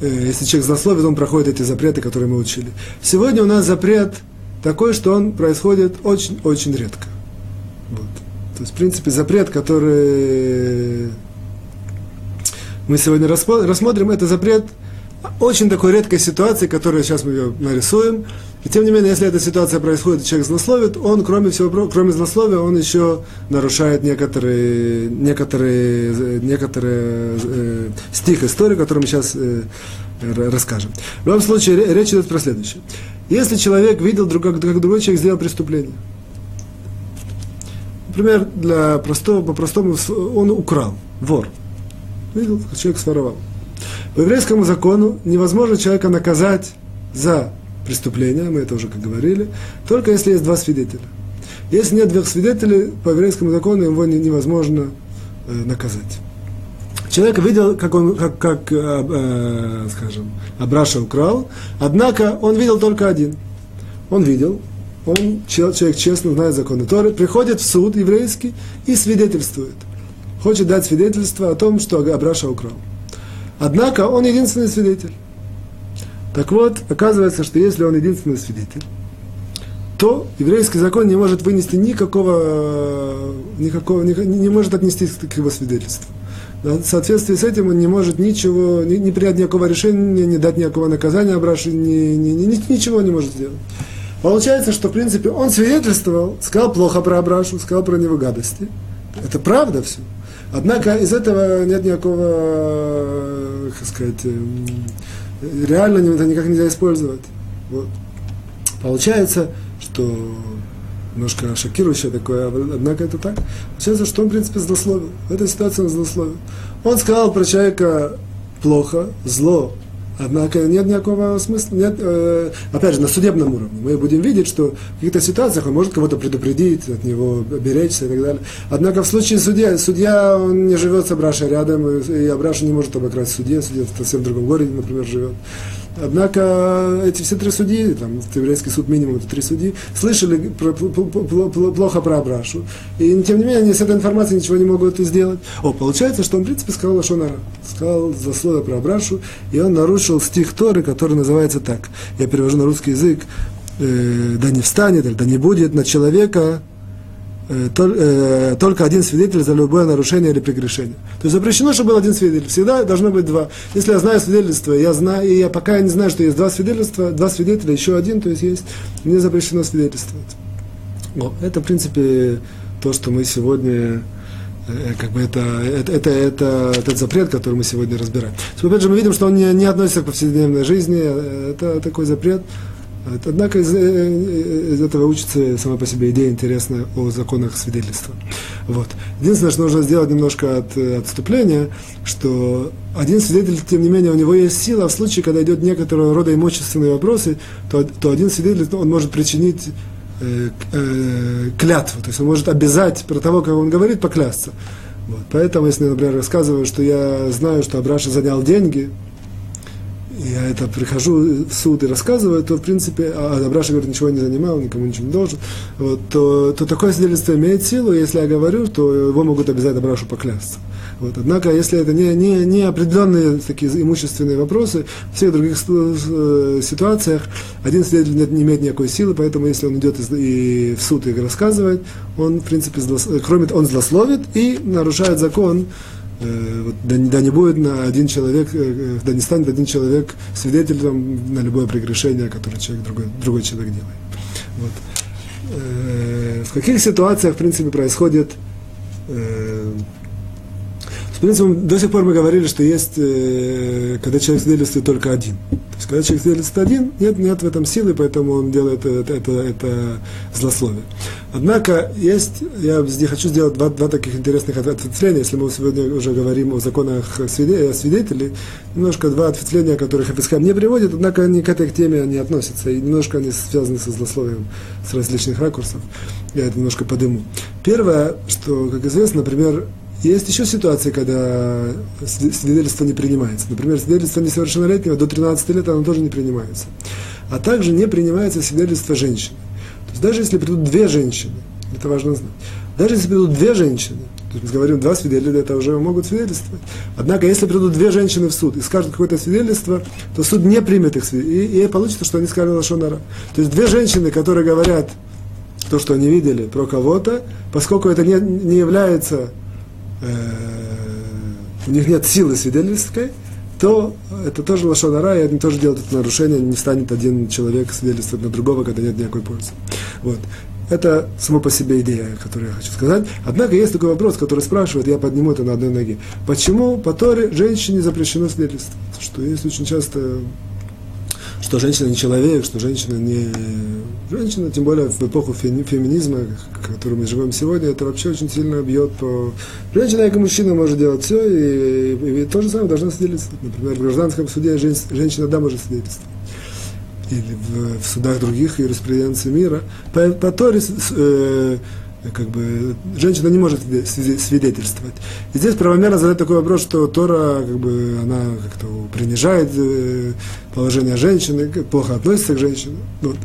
э, если человек злословит, он проходит эти запреты, которые мы учили. Сегодня у нас запрет такой, что он происходит очень-очень редко. Вот. То есть, в принципе, запрет, который мы сегодня рассмотрим, это запрет очень такой редкой ситуации, которую сейчас мы ее нарисуем. И тем не менее, если эта ситуация происходит, человек злословит, он, кроме всего, кроме злословия, он еще нарушает некоторые, некоторые, некоторые э, стих истории, которые мы сейчас э, расскажем. В любом случае, речь идет про следующее. Если человек видел, друг, как другой человек сделал преступление, например, для простого, по-простому, он украл, вор – Видел, человек своровал. По еврейскому закону невозможно человека наказать за преступление, мы это уже как говорили, только если есть два свидетеля. Если нет двух свидетелей, по еврейскому закону его невозможно э, наказать. Человек видел, как он, как, как э, э, скажем, Абраша украл, однако он видел только один. Он видел, он человек честно знает законы Торы, приходит в суд еврейский и свидетельствует – хочет дать свидетельство о том, что Абраша украл. Однако он единственный свидетель. Так вот, оказывается, что если он единственный свидетель, то еврейский закон не может вынести никакого, никакого не, не может отнестись к его свидетельству. В соответствии с этим он не может ничего, не, не принять никакого решения, не дать никакого наказания Абраше, ни, ни, ни, ничего не может сделать. Получается, что, в принципе, он свидетельствовал, сказал плохо про Абрашу, сказал про него гадости. Это правда все. Однако из этого нет никакого, как сказать, эм, реально это никак нельзя использовать. Вот. Получается, что немножко шокирующее такое, однако это так. Получается, что он, в принципе, злословил. В этой ситуации он злословил. Он сказал про человека плохо, зло, Однако нет никакого смысла, нет, э, опять же, на судебном уровне. Мы будем видеть, что в каких-то ситуациях он может кого-то предупредить, от него беречься и так далее. Однако в случае судья, судья он не живет с Абрашей рядом, и Абраша не может обокрасть судья, судья в совсем другом городе, например, живет. Однако эти все три судьи, там, еврейский суд минимум, это три судьи, слышали про, плохо про Абрашу. И тем не менее, они с этой информацией ничего не могут сделать. О, получается, что он, в принципе, сказал Лашонара. Сказал за слово про Абрашу, и он нарушил стих Торы, который называется так. Я перевожу на русский язык. Э, да не встанет, да не будет на человека Э, э, только один свидетель за любое нарушение или прегрешение. То есть запрещено, чтобы был один свидетель. Всегда должно быть два. Если я знаю свидетельство, я знаю, и я пока не знаю, что есть два свидетельства, два свидетеля, еще один, то есть есть, мне запрещено свидетельствовать. О, это, в принципе, то, что мы сегодня э, как бы это, это, это, это этот запрет, который мы сегодня разбираем. Опять же, мы видим, что он не, не относится к повседневной жизни, это такой запрет, Однако из, э, из этого учится сама по себе идея интересная о законах свидетельства. Вот. Единственное, что нужно сделать немножко от, отступления, что один свидетель, тем не менее, у него есть сила, в случае, когда идет некоторого рода имущественные вопросы, то, то один свидетель, он может причинить э, э, клятву, то есть он может обязать про того, как он говорит, поклясться. Вот. Поэтому, если, например, рассказываю, что я знаю, что Абраша занял деньги, я это прихожу в суд и рассказываю, то, в принципе, а Абраша говорит, ничего не занимал, никому ничего не должен, вот, то, то такое свидетельство имеет силу, если я говорю, то его могут обязать Абрашу поклясться. Вот. Однако, если это не, не, не определенные такие имущественные вопросы, в всех других э, ситуациях один свидетель не, не имеет никакой силы, поэтому если он идет и в суд и рассказывает, он, в принципе, злос, кроме он злословит и нарушает закон, Э, вот, да, да не будет на один человек, э, э, да не станет один человек свидетелем на любое прегрешение, которое человек, другой, другой человек делает. Вот. В каких ситуациях, в принципе, происходит Э, принципе, до сих пор мы говорили, что есть, э, когда человек свидетельствует только один. То есть, когда человек свидетельствует один, нет, нет в этом силы, поэтому он делает это, это, это злословие. Однако есть, я здесь хочу сделать два, два таких интересных ответвления, если мы сегодня уже говорим о законах свидетелей, немножко два ответвления, которых Хафискам не приводит, однако они к этой теме не относятся, и немножко они связаны со злословием с различных ракурсов. Я это немножко подыму. Первое, что, как известно, например, есть еще ситуации, когда свидетельство не принимается. Например, свидетельство несовершеннолетнего до 13 лет оно тоже не принимается. А также не принимается свидетельство женщины. То есть даже если придут две женщины, это важно знать, даже если придут две женщины, то есть мы говорим, два свидетеля, это уже могут свидетельствовать. Однако, если придут две женщины в суд и скажут какое-то свидетельство, то суд не примет их свидетельство. И, и получится, что они сказали Лашонара. То есть две женщины, которые говорят то, что они видели про кого-то, поскольку это не, не является у них нет силы свидетельской, то это тоже лошонара, и они тоже делают это нарушение, не станет один человек свидетельствовать на другого, когда нет никакой пользы. Вот. Это само по себе идея, которую я хочу сказать. Однако есть такой вопрос, который спрашивает, я подниму это на одной ноге. Почему по Торе женщине запрещено свидетельство? Что есть очень часто что женщина не человек, что женщина не... Женщина, тем более в эпоху феминизма, в которой мы живем сегодня, это вообще очень сильно бьет по... Женщина, как и мужчина, может делать все, и, и, и то же самое должна свидетельствовать. Например, в гражданском суде женщина, да, может свидетельствовать. Или в, в судах других юриспруденции мира. По, по Торе э, как бы женщина не может свидетельствовать. И здесь правомерно задать такой вопрос, что Тора, как бы, она как-то принижает э, положение женщины, плохо относится к женщине. Вот.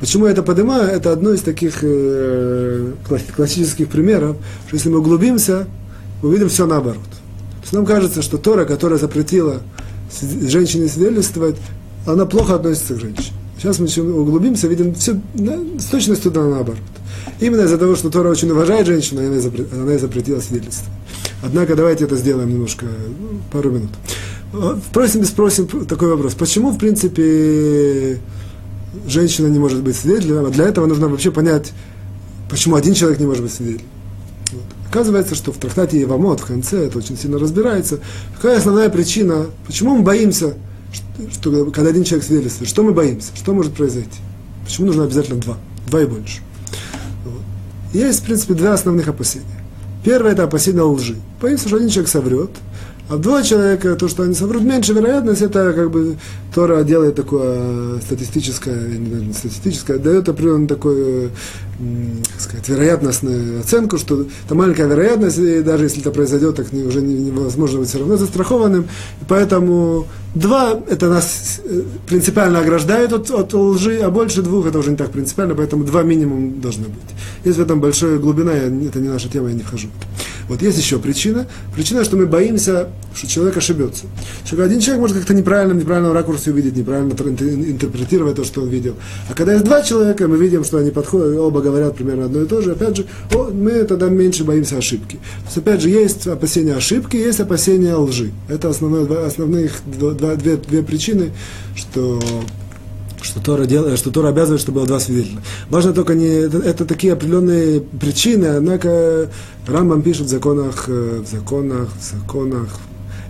Почему я это поднимаю? Это одно из таких э, классических примеров, что если мы углубимся, увидим все наоборот. То есть нам кажется, что Тора, которая запретила женщине свидетельствовать, она плохо относится к женщине. Сейчас мы углубимся, видим все с точностью да, наоборот. Именно из-за того, что Тора очень уважает женщину, она и, запретила, она и запретила свидетельство. Однако давайте это сделаем немножко, ну, пару минут. Впрочем, спросим такой вопрос. Почему, в принципе, женщина не может быть свидетелем? А для этого нужно вообще понять, почему один человек не может быть свидетелем. Вот. Оказывается, что в трактате Евамот в конце это очень сильно разбирается. Какая основная причина, почему мы боимся, что, что когда один человек свидетельствует, что мы боимся, что может произойти? Почему нужно обязательно два? Два и больше. Есть, в принципе, два основных опасения. Первое – это опасение лжи. Боится, что один человек соврет, а два человека, то, что они соврут, меньше вероятность, это как бы Тора делает такое статистическое, не статистическое, дает определенную такую, как сказать, вероятностную оценку, что это маленькая вероятность, и даже если это произойдет, так уже невозможно быть все равно застрахованным. И поэтому два это нас э, принципиально ограждает от, от лжи, а больше двух это уже не так принципиально, поэтому два минимум должно быть. Есть в этом большая глубина, это не наша тема, я не вхожу. Вот есть еще причина. Причина, что мы боимся, что человек ошибется. Что один человек может как-то неправильно, в неправильном ракурсе увидеть, неправильно интерпретировать то, что он видел. А когда есть два человека, мы видим, что они подходят, оба говорят примерно одно и то же. Опять же, о, мы тогда меньше боимся ошибки. То есть, опять же, есть опасения ошибки, есть опасения лжи. Это основные, основные два, две, две причины, что что Тора, делает, что Тора обязывает, чтобы было два свидетеля. Важно только не... Это, это такие определенные причины, однако Рамбам пишет в законах, э, в законах, в законах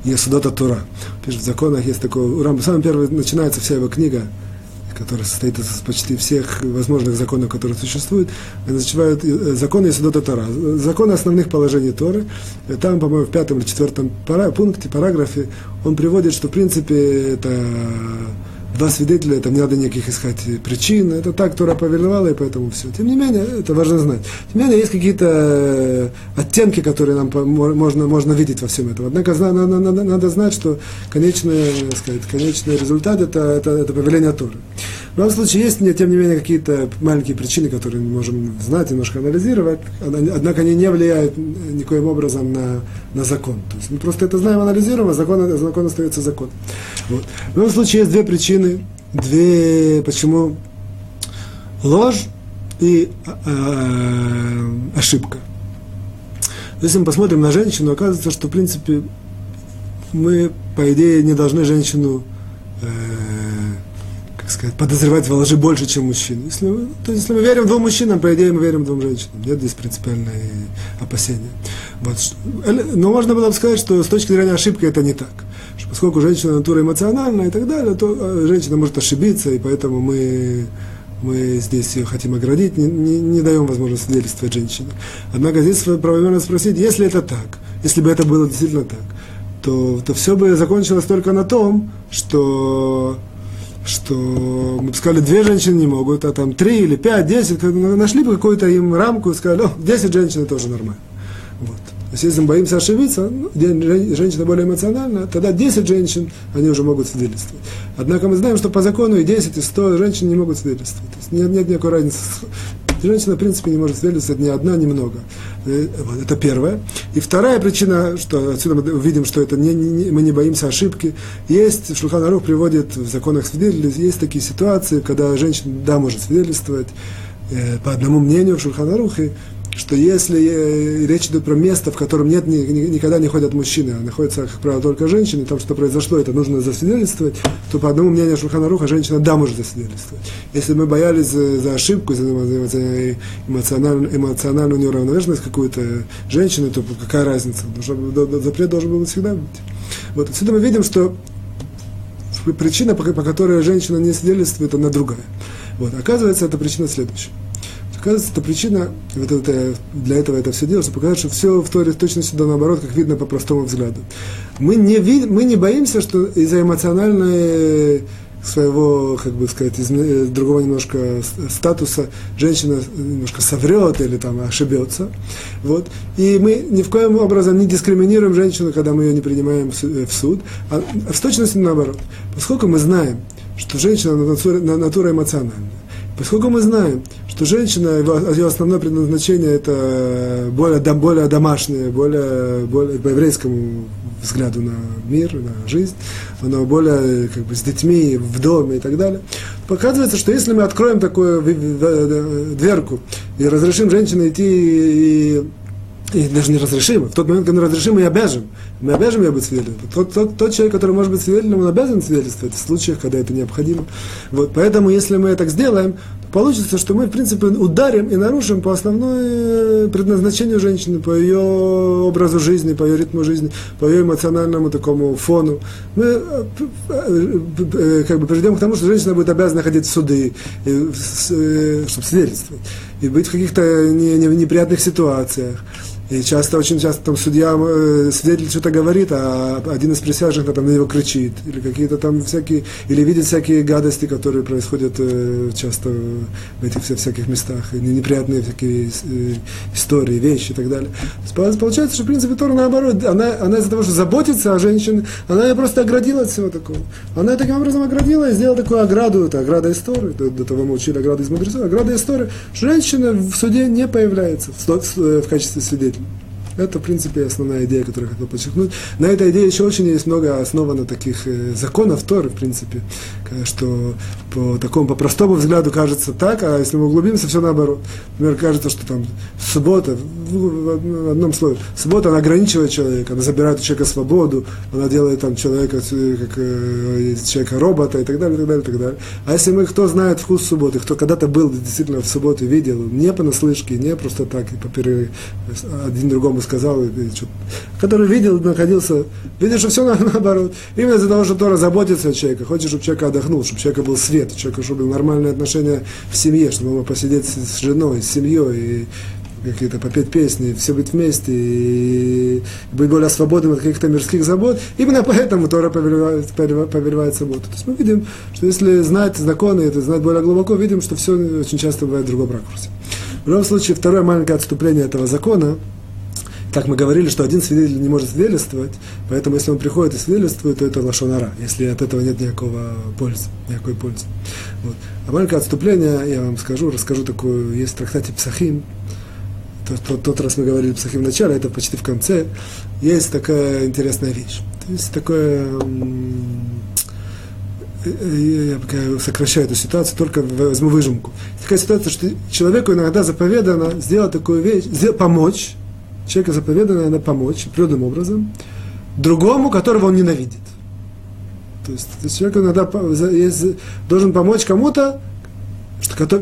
Есудота Тора. Пишет в законах, есть такой... У Рамбама самый первый начинается вся его книга, которая состоит из почти всех возможных законов, которые существуют, называют э, законы Исудота Тора. Законы основных положений Торы. Там, по-моему, в пятом или четвертом пара, пункте, параграфе, он приводит, что, в принципе, это два свидетеля, это не надо никаких искать причин, это так Тора повелевала, и поэтому все. Тем не менее, это важно знать. Тем не менее, есть какие-то э, оттенки, которые нам можно, можно видеть во всем этом. Однако надо, надо, надо знать, что конечный, сказать, конечный результат это, это, это повеление Торы. В любом случае, есть, тем не менее, какие-то маленькие причины, которые мы можем знать, немножко анализировать, однако они не влияют никоим образом на, на закон. То есть мы просто это знаем, анализируем, а закон, закон остается закон. Вот. В любом случае, есть две причины, две, почему ложь и э, ошибка. Если мы посмотрим на женщину, оказывается, что, в принципе, мы, по идее, не должны женщину э, как сказать, подозревать во лжи больше, чем мужчины. Если мы, то есть, если мы верим двум мужчинам, по идее, мы верим двум женщинам. Нет здесь принципиальные опасения. Вот. Но можно было бы сказать, что с точки зрения ошибки это не так. Что поскольку женщина натура эмоциональная и так далее, то э, женщина может ошибиться, и поэтому мы мы здесь ее хотим оградить, не, не, не даем возможность свидетельствовать женщине. Однако здесь правомерно спросить, если это так, если бы это было действительно так, то, то все бы закончилось только на том, что, что мы бы сказали, две женщины не могут, а там три или пять, десять, нашли бы какую-то им рамку и сказали, о, десять женщин тоже нормально. Вот. То есть, если мы боимся ошибиться, ну, женщина более эмоциональна, тогда 10 женщин, они уже могут свидетельствовать. Однако мы знаем, что по закону и 10, и 100 женщин не могут свидетельствовать. То есть нет, нет никакой разницы. Женщина, в принципе, не может свидетельствовать ни одна, ни много. Э, это первое. И вторая причина, что отсюда мы видим, что это не, не, мы не боимся ошибки. Есть, Шулханарух приводит в законах свидетелей, есть такие ситуации, когда женщина, да, может свидетельствовать, э, по одному мнению в Шулханарухе, что если э, речь идет про место, в котором нет, ни, ни, никогда не ходят мужчины, а находятся, как правило, только женщины, там что произошло, это нужно засвидетельствовать, то по одному мнению Шуханаруха женщина да может засвидетельствовать. Если мы боялись за, за ошибку, за эмоциональную, эмоциональную неуравновешенность какую-то женщины, то какая разница? Запрет должен был всегда быть. Вот отсюда мы видим, что причина, по, по которой женщина не свидетельствует, она другая. Вот. Оказывается, эта причина следующая. Оказывается, это причина, вот это, для этого это все делается, показать, что все в Торе точно сюда наоборот, как видно по простому взгляду. Мы не, вид, мы не боимся, что из-за эмоциональной своего, как бы сказать, из другого немножко статуса женщина немножко соврет или там ошибется. Вот. И мы ни в коем образом не дискриминируем женщину, когда мы ее не принимаем в суд, а в точности наоборот. Поскольку мы знаем, что женщина натура, натура эмоциональная, поскольку мы знаем, что женщина, ее основное предназначение это более, более домашнее, более, более по еврейскому взгляду на мир, на жизнь, она более как бы с детьми в доме и так далее. Показывается, что если мы откроем такую дверку и разрешим женщине идти и и даже не разрешим. В тот момент, когда разрешим, мы обяжем. Мы обяжем ее быть свидетелем. Тот, тот, тот человек, который может быть свидетелем, он обязан свидетельствовать в случаях, когда это необходимо. Вот, поэтому, если мы так сделаем, получится, что мы, в принципе, ударим и нарушим по основной э, предназначению женщины, по ее образу жизни, по ее ритму жизни, по ее эмоциональному такому фону. Мы э, э, как бы придем к тому, что женщина будет обязана ходить в суды, чтобы свидетельствовать, и быть в каких-то неприятных ситуациях. И часто, очень часто там судья, э, свидетель что-то говорит, а один из присяжных там на него кричит, или какие-то там всякие, или видит всякие гадости, которые происходят э, часто в этих всяких местах, неприятные всякие э, истории, вещи и так далее. Получается, что, в принципе, Тора наоборот, она, она из-за того, что заботится о женщине, она ее просто оградила от всего такого. Она таким образом оградила и сделала такую ограду, это ограда истории, до, до того мы учили ограду из мудрецов, ограда истории. Женщина в суде не появляется в, в качестве свидетеля. Это, в принципе, основная идея, которую я хотел подчеркнуть. На этой идее еще очень есть много основано таких э, законов Торы, в принципе, что по такому, по простому взгляду кажется так, а если мы углубимся, все наоборот. Например, кажется, что там суббота, в одном слове, суббота, она ограничивает человека, она забирает у человека свободу, она делает там человека, э, как э, человека робота и так далее, и так далее, и так далее. А если мы, кто знает вкус субботы, кто когда-то был действительно в субботу видел, не понаслышке, не просто так, и по пере... один другому сказал, который видел, находился, видишь, что все наоборот. Именно из-за того, что Тора заботится о человеке, хочет, чтобы человек отдохнул, чтобы у человека был свет, у человека, чтобы нормальные отношения в семье, чтобы он мог посидеть с женой, с семьей, и какие-то попеть песни, все быть вместе и быть более свободным от каких-то мирских забот. Именно поэтому Тора повелевает, повелевает субботу. То есть мы видим, что если знать законы, это знать более глубоко, видим, что все очень часто бывает в другом ракурсе. В любом случае, второе маленькое отступление этого закона – так мы говорили, что один свидетель не может свидетельствовать, поэтому если он приходит и свидетельствует, то это лошонара, если от этого нет никакого пользы, никакой пользы. Вот. А маленькое отступление, я вам скажу, расскажу такую, есть в трактате Псахим, тот, тот, тот раз мы говорили Псахим в начале, это почти в конце, есть такая интересная вещь. То есть такое я пока сокращаю эту ситуацию, только возьму выжимку. Такая ситуация, что человеку иногда заповедано сделать такую вещь, помочь, человека заповедано надо помочь природным образом другому, которого он ненавидит. То есть, то человек иногда должен помочь кому-то,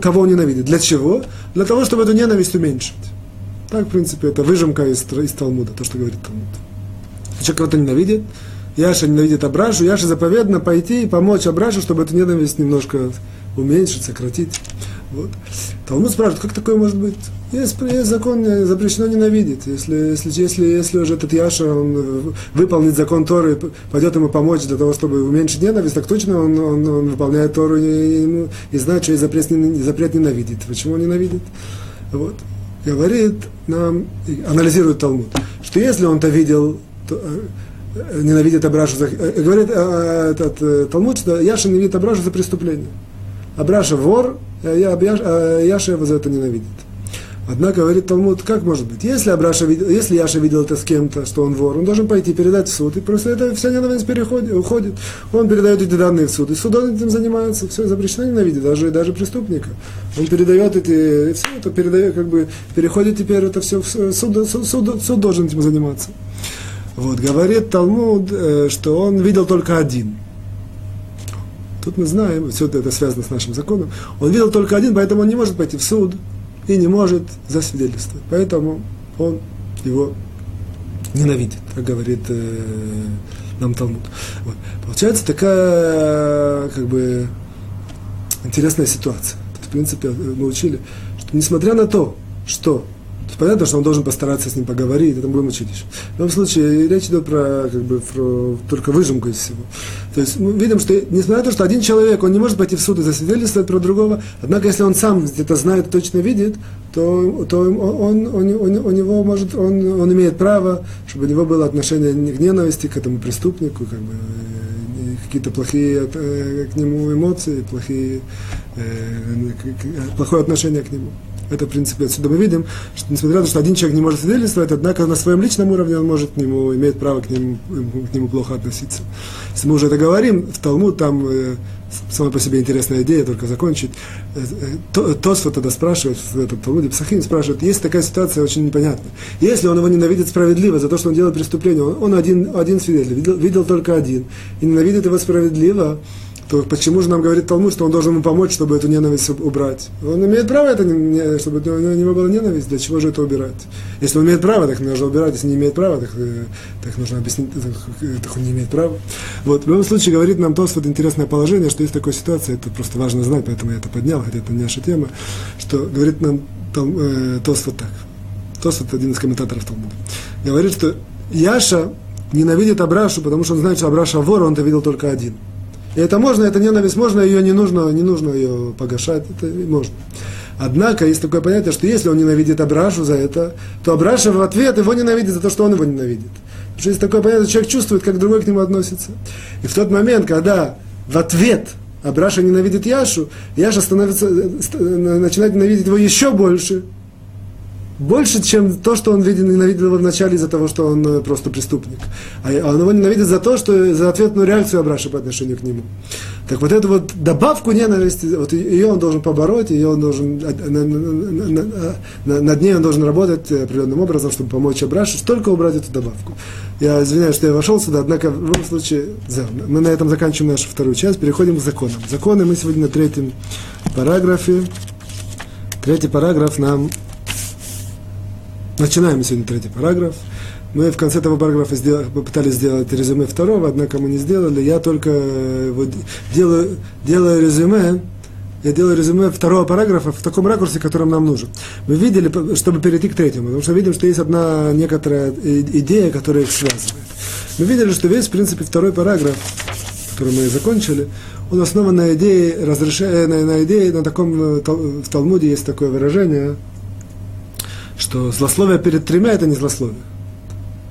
кого он ненавидит. Для чего? Для того, чтобы эту ненависть уменьшить. Так, в принципе, это выжимка из, из Талмуда, то, что говорит Талмуд. Человек кого-то ненавидит, Яша ненавидит Абрашу, Яше заповедно пойти и помочь Абрашу, чтобы эту ненависть немножко уменьшить, сократить. Вот. Талмуд спрашивает, как такое может быть? Есть, есть закон, запрещено ненавидеть. Если, если, если, если уже этот Яша он выполнит закон Торы, пойдет ему помочь для того, чтобы уменьшить ненависть, так точно он, он, он выполняет Тору и, и, и знает, что есть запрет, запрет ненавидит. Почему он ненавидит? Вот. Говорит нам, анализирует Талмуд, что если он-то видел, то, э, ненавидит Абрашу за... Э, говорит э, этот Талмуд, что Яша ненавидит Абрашу за преступление. Абраша вор, а Яша его за это ненавидит. Однако, говорит Талмуд, как может быть? Если, Абраша видел, если Яша видел это с кем-то, что он вор, он должен пойти передать в суд, и просто это вся ненависть переходит, уходит. Он передает эти данные в суд, и суд он этим занимается. Все запрещено ненавидеть, даже, даже преступника. Он передает эти, все это передает, как бы, переходит теперь это все в суд, суд, суд, суд должен этим заниматься. Вот, говорит Талмуд, э, что он видел только один. Тут мы знаем, все это связано с нашим законом, он видел только один, поэтому он не может пойти в суд, и не может засвидетельствовать. Поэтому он его ненавидит, как говорит э, нам Талмуд. Вот. Получается такая как бы интересная ситуация. в принципе, мы учили, что несмотря на то, что понятно, что он должен постараться с ним поговорить, это будем учить еще. В любом случае, речь идет про, как бы, про только выжимку из всего. То есть мы видим, что несмотря на то, что один человек, он не может пойти в суд и засвидетельствовать про другого, однако если он сам где-то знает, точно видит, то, то он, он, он, у него может, он, он имеет право, чтобы у него было отношение к ненависти к этому преступнику, как бы, э, какие-то плохие э, к нему эмоции, плохие, э, плохое отношение к нему. Это, в принципе, отсюда мы видим, что несмотря на то, что один человек не может свидетельствовать, однако на своем личном уровне он может к нему, имеет право к нему, к нему плохо относиться. Если мы уже это говорим, в Талмуд там э, сама по себе интересная идея, только закончить. Э, э, Тосфот тогда спрашивает, в этом Талмуде, Псахим спрашивает, есть такая ситуация очень непонятная. Если он его ненавидит справедливо за то, что он делает преступление, он, он один, один свидетель, видел, видел только один, и ненавидит его справедливо, то почему же нам говорит Талмуд, что он должен ему помочь, чтобы эту ненависть убрать? Он имеет право это, чтобы у него была ненависть, для чего же это убирать? Если он имеет право, так нужно убирать, если не имеет права, так, э, так нужно объяснить, так, так он не имеет права. Вот, в любом случае, говорит нам Тос вот интересное положение, что есть такая ситуация, это просто важно знать, поэтому я это поднял, хотя это не наша тема, что говорит нам там, э, Тос вот так. Тос вот один из комментаторов Талмуда. Говорит, что Яша ненавидит Абрашу, потому что он знает, что Абраша вор, он-то видел только один. И это можно, это ненависть можно, ее не нужно, не нужно ее погашать, это можно. Однако есть такое понятие, что если он ненавидит Абрашу за это, то Абраша в ответ его ненавидит за то, что он его ненавидит. Потому что есть такое понятие, человек чувствует, как другой к нему относится. И в тот момент, когда в ответ Абраша ненавидит Яшу, Яша становится, э, начинает ненавидеть его еще больше, больше, чем то, что он видел, ненавидел его вначале из-за того, что он э, просто преступник. А он его ненавидит за то, что за ответную реакцию Абраша по отношению к нему. Так вот эту вот добавку ненависти, вот ее он должен побороть, ее он должен, над ней он должен работать определенным образом, чтобы помочь Абрашу, только убрать эту добавку. Я извиняюсь, что я вошел сюда, однако в любом случае, мы на этом заканчиваем нашу вторую часть, переходим к законам. Законы мы сегодня на третьем параграфе. Третий параграф нам Начинаем сегодня третий параграф. Мы в конце этого параграфа сделали, попытались сделать резюме второго, однако мы не сделали. Я только э, вот делаю, делаю резюме, я делаю резюме второго параграфа в таком ракурсе, которым нам нужен. Мы видели, чтобы перейти к третьему, потому что видим, что есть одна некоторая идея, которая их связывает. Мы видели, что весь, в принципе, второй параграф, который мы закончили, он основан на идее, разрешая, на, на идее, на таком, э, в Талмуде есть такое выражение – что злословие перед тремя это не злословие.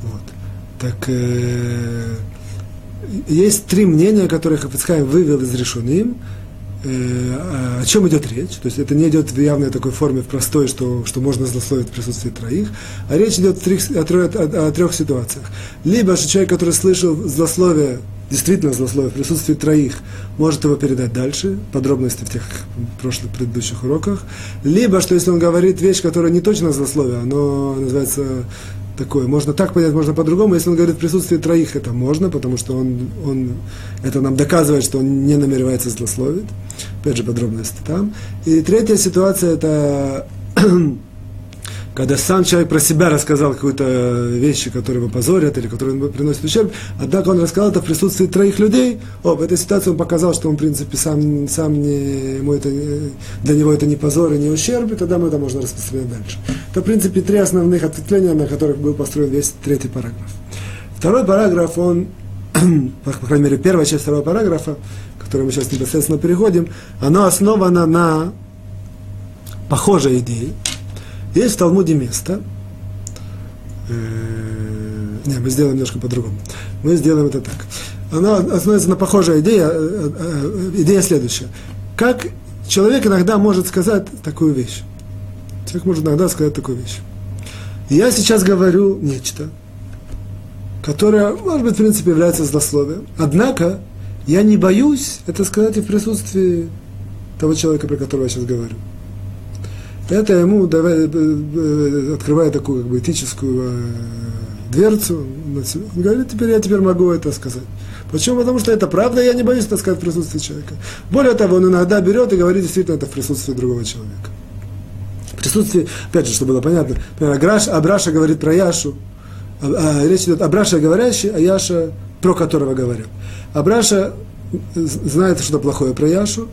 Вот. Так э, есть три мнения, которые Хафицхайм вывел из решенным. Э, о чем идет речь? То есть это не идет в явной такой форме, в простой, что, что можно злословить в присутствии троих, а речь идет о трех, о, о, о трех ситуациях. Либо что человек, который слышал злословие действительно злословие в присутствии троих, может его передать дальше, подробности в тех прошлых предыдущих уроках. Либо, что если он говорит вещь, которая не точно злословие, оно называется такое. Можно так понять, можно по-другому. Если он говорит в присутствии троих, это можно, потому что он, он, это нам доказывает, что он не намеревается злословить. Опять же, подробности там. И третья ситуация, это когда сам человек про себя рассказал какую-то вещи, которые его позорят или которые ему приносят ущерб, однако он рассказал это в присутствии троих людей, о, в этой ситуации он показал, что он, в принципе, сам, сам не, ему это, для него это не позор и не ущерб, и тогда мы это можно распространять дальше. Это, в принципе, три основных ответвления, на которых был построен весь третий параграф. Второй параграф, он, по крайней мере, первая часть второго параграфа, к которой мы сейчас непосредственно переходим, она основана на похожей идее, есть в Талмуде место. Э, не, мы сделаем немножко по-другому. Мы сделаем это так. Она основывается на похожей идее. Э, э, идея следующая. Как человек иногда может сказать такую вещь. Человек может иногда сказать такую вещь. Я сейчас говорю нечто, которое, может быть, в принципе, является злословием. Однако, я не боюсь это сказать и в присутствии того человека, про которого я сейчас говорю. Это ему э, э, открывает такую как бы, этическую э, дверцу. Он говорит, теперь я теперь могу это сказать. Почему? Потому что это правда, я не боюсь это сказать в присутствии человека. Более того, он иногда берет и говорит действительно это в присутствии другого человека. В присутствии, опять же, чтобы было понятно, например, Аграш, Абраша говорит про Яшу, а, а, речь идет о Абраша говорящий, а Яша, про которого говорят. Абраша знает что-то плохое про Яшу,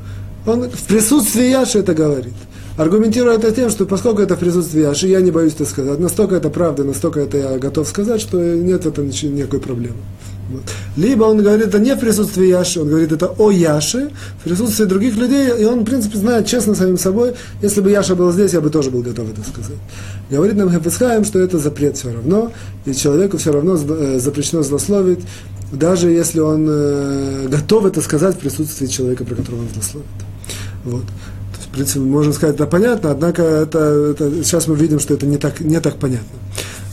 он в присутствии Яши это говорит аргументируя это тем, что поскольку это в присутствии Аши, я не боюсь это сказать. Настолько это правда, настолько это я готов сказать, что нет это никакой проблемы. Вот. Либо он говорит это не в присутствии Яши, он говорит это о Яше, в присутствии других людей, и он, в принципе, знает честно самим собой, если бы Яша был здесь, я бы тоже был готов это сказать. Говорит нам Хефицхайм, что это запрет все равно, и человеку все равно э, запрещено злословить, даже если он э, готов это сказать в присутствии человека, про которого он злословит. Вот принципе, можно сказать, это понятно, однако это, это, сейчас мы видим, что это не так, не так понятно.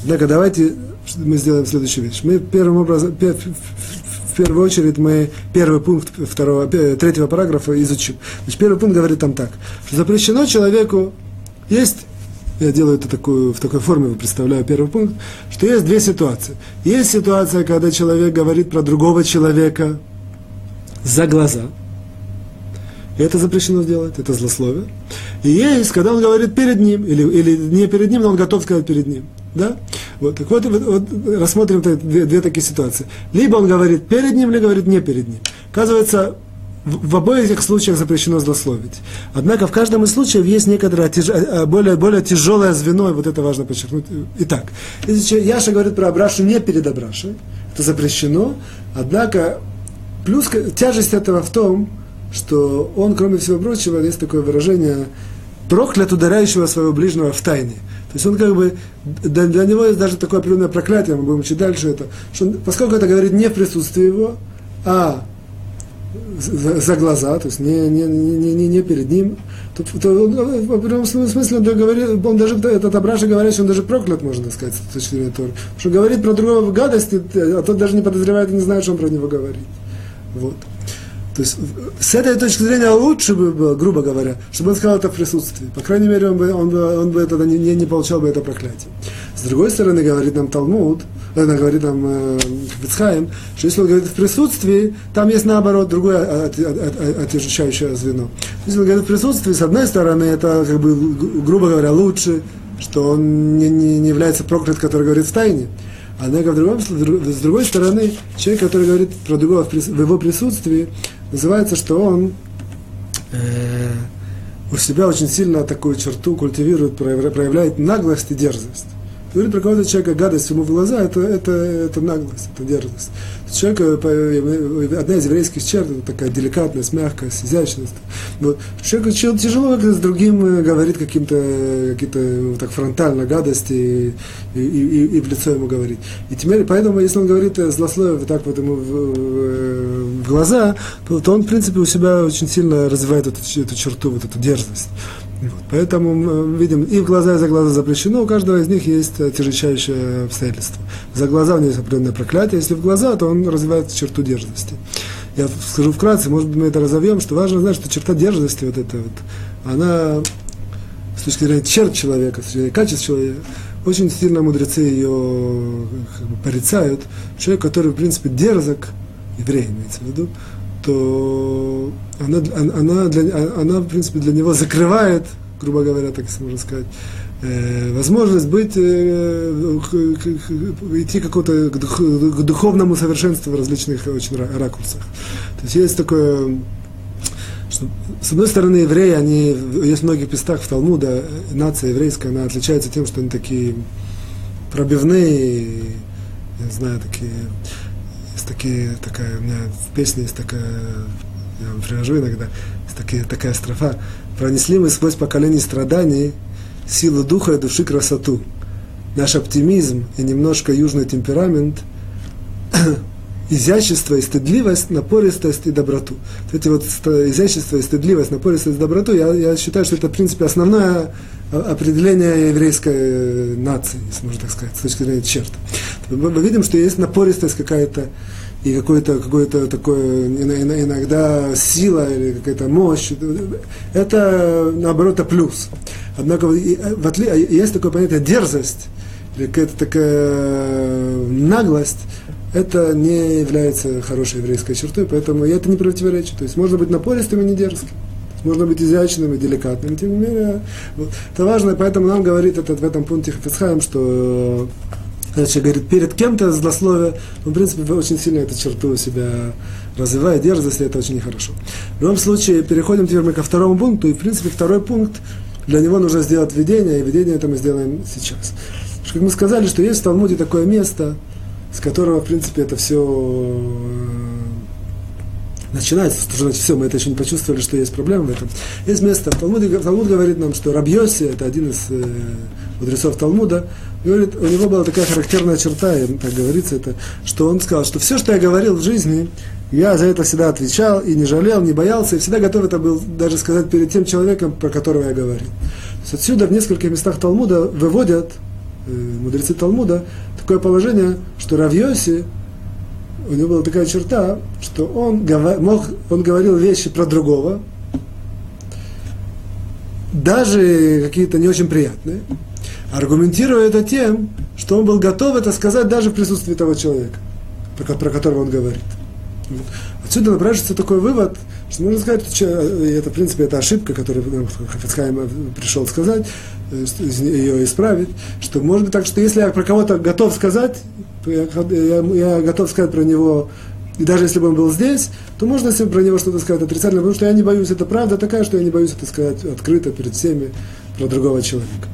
Однако давайте мы сделаем следующую вещь. Мы первым образом, в первую очередь мы первый пункт второго, третьего параграфа изучим. Значит, первый пункт говорит там так, что запрещено человеку, есть, я делаю это такую, в такой форме, представляю первый пункт, что есть две ситуации. Есть ситуация, когда человек говорит про другого человека за глаза – это запрещено сделать, это злословие. И есть, когда он говорит перед ним, или, или не перед ним, но он готов сказать перед ним. Да? Вот, так вот, вот, вот рассмотрим две, две такие ситуации. Либо он говорит перед ним, либо говорит не перед ним. Оказывается, в, в обоих этих случаях запрещено злословить. Однако в каждом из случаев есть некоторое тяж, э, более, более тяжелое звено, и вот это важно подчеркнуть. Итак, если Яша говорит про Абрашу не перед Абрашей, это запрещено, однако плюс тяжесть этого в том, что он, кроме всего прочего, есть такое выражение, проклят ударяющего своего ближнего в тайне. То есть он как бы, для, него есть даже такое определенное проклятие, мы будем читать дальше это, что он, поскольку это говорит не в присутствии его, а за, за глаза, то есть не, не, не, не, не перед ним, то, то он, в определенном смысле он, говорит, он даже, этот Абраша говорит, что он даже проклят, можно сказать, с точки зрения Торы. Что говорит про другого гадости, а тот даже не подозревает и не знает, что он про него говорит. Вот. То есть с этой точки зрения лучше бы было, грубо говоря, чтобы он сказал это в присутствии. По крайней мере, он бы, он бы, он бы тогда не, не, получал бы это проклятие. С другой стороны, говорит нам Талмуд, она э, говорит нам э, что если он говорит в присутствии, там есть наоборот другое отъезжающее звено. Если он говорит в присутствии, с одной стороны, это, как бы, грубо говоря, лучше, что он не, не, не является проклят, который говорит в тайне. Однако, в другом, с другой стороны, человек, который говорит про другого в его присутствии, называется, что он э, у себя очень сильно такую черту культивирует, проявляет наглость и дерзость. Говорит кого-то человека гадость ему в глаза, это, это, это наглость, это дерзость. Человек, э, одна из еврейских черт, такая деликатность, мягкость, изящность. Вот. Человек тяжело как с другим э, говорит каким-то, какие-то ну, так фронтально гадости и, и, и, и в лицо ему говорит. И теперь, поэтому, если он говорит злословие вот так вот ему в, в, в глаза, то, то он, в принципе, у себя очень сильно развивает эту, эту черту, вот эту дерзость. Вот. Поэтому мы видим, и в глаза, и за глаза запрещено, у каждого из них есть отяжечающее обстоятельство. За глаза у него есть определенное проклятие, если в глаза, то он развивает черту дерзости. Я скажу вкратце, может быть, мы это разовьем, что важно знать, что черта дерзости, вот эта вот, она с точки зрения черт человека, с точки зрения качеств человека, очень сильно мудрецы ее как бы, порицают. Человек, который, в принципе, дерзок, еврей имеется в виду, то она, она, для, она, в принципе, для него закрывает, грубо говоря, так можно сказать, э, возможность быть, э, идти какому-то к, к духовному совершенству в различных очень ракурсах. То есть есть такое что, с одной стороны, евреи, они, есть в многих местах в Талмуда, нация еврейская, она отличается тем, что они такие пробивные, я знаю, такие, такие, такая, у меня в песне есть такая, я вам привожу иногда, есть такие, такая строфа, пронесли мы сквозь поколение страданий силу духа и души красоту. Наш оптимизм и немножко южный темперамент изящество и стыдливость, напористость и доброту. Эти вот изящество и стыдливость, напористость и доброту, я, я считаю, что это, в принципе, основное определение еврейской э, нации, если можно так сказать, с точки зрения черт. Мы, видим, что есть напористость какая-то, и какое-то какое такое иногда сила или какая-то мощь. Это, наоборот, плюс. Однако э, в отли... есть такое понятие дерзость, или какая-то такая наглость, это не является хорошей еврейской чертой, поэтому это не противоречит. То есть можно быть напористым и не дерзким. Можно быть изящным и деликатным, тем не менее, вот, это важно, поэтому нам говорит этот, в этом пункте Хафицхайм, что когда человек говорит перед кем-то злословие, он, в принципе, очень сильно эту черту у себя развивает, дерзость, и это очень нехорошо. В любом случае, переходим теперь мы ко второму пункту, и, в принципе, второй пункт, для него нужно сделать введение, и введение это мы сделаем сейчас. Как мы сказали, что есть в Талмуде такое место – с которого, в принципе, это все э, начинается, что значит все, мы это еще не почувствовали, что есть проблема в этом. Есть место, Талмуд, Талмуд говорит нам, что Рабьоси, это один из э, мудрецов Талмуда, говорит, у него была такая характерная черта, и так говорится это, что он сказал, что все, что я говорил в жизни, я за это всегда отвечал и не жалел, не боялся, и всегда готов это был даже сказать перед тем человеком, про которого я говорил. отсюда в нескольких местах Талмуда выводят, мудрецы Талмуда, такое положение, что Равьоси, у него была такая черта, что он, мог, он говорил вещи про другого, даже какие-то не очень приятные, аргументируя это тем, что он был готов это сказать даже в присутствии того человека, про, про которого он говорит. Отсюда напрашивается такой вывод, что можно сказать, что это, в принципе, это ошибка, которую Хафицхайм пришел сказать, э, ее исправить, что может быть так, что если я про кого-то готов сказать, я, я, я готов сказать про него, и даже если бы он был здесь, то можно себе про него что-то сказать отрицательно, потому что я не боюсь, это правда такая, что я не боюсь это сказать открыто перед всеми про другого человека.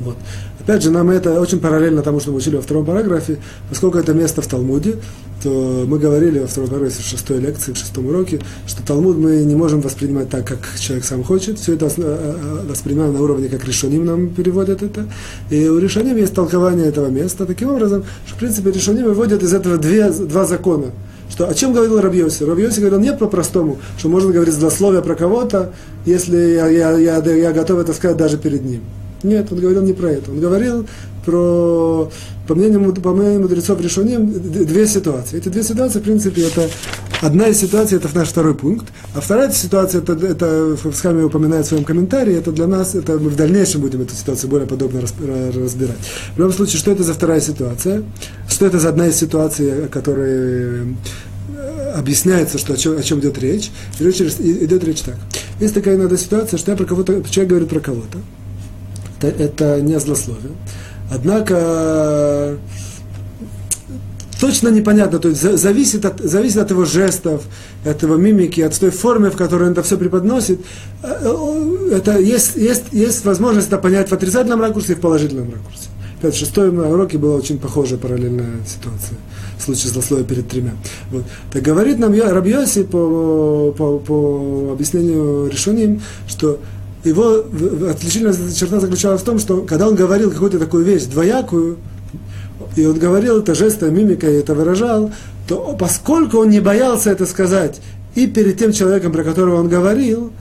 Вот. Опять же, нам это очень параллельно тому, что мы учили во втором параграфе, поскольку это место в Талмуде, то мы говорили во втором параграфе в шестой лекции, в шестом уроке, что Талмуд мы не можем воспринимать так, как человек сам хочет. Все это э, э, воспринимаем на уровне, как решоним нам переводят это. И у решоним есть толкование этого места таким образом, что, в принципе, решоним выводят из этого две, два закона. Что, о чем говорил Рабьоси? Рабьоси говорил не по-простому, что можно говорить злословие про кого-то, если я, я, я, я готов это сказать даже перед ним. Нет, он говорил не про это. Он говорил про, по мнению, по мнению мудрецов решением, две ситуации. Эти две ситуации, в принципе, это одна из ситуаций, это наш второй пункт, а вторая ситуация, это, это Фабсхами упоминает в своем комментарии, это для нас, это мы в дальнейшем будем эту ситуацию более подробно разбирать. В любом случае, что это за вторая ситуация? Что это за одна из ситуаций, о которой э, объясняется, что о чем, о чем идет речь. Речь идет речь так. Есть такая иногда ситуация, что я про кого-то, человек говорит про кого-то это, это не злословие. Однако точно непонятно, то есть зависит от, зависит от его жестов, от его мимики, от той формы, в которой он это все преподносит. Это есть, есть, есть возможность это понять в отрицательном ракурсе и в положительном ракурсе. Опять, в шестом уроке была очень похожая параллельная ситуация в случае злословия перед тремя. Вот. Так говорит нам Рабьоси по, по, по объяснению решением, что его отличительная черта заключалась в том, что когда он говорил какую-то такую вещь двоякую, и он говорил это жестом, мимикой, это выражал, то поскольку он не боялся это сказать и перед тем человеком, про которого он говорил,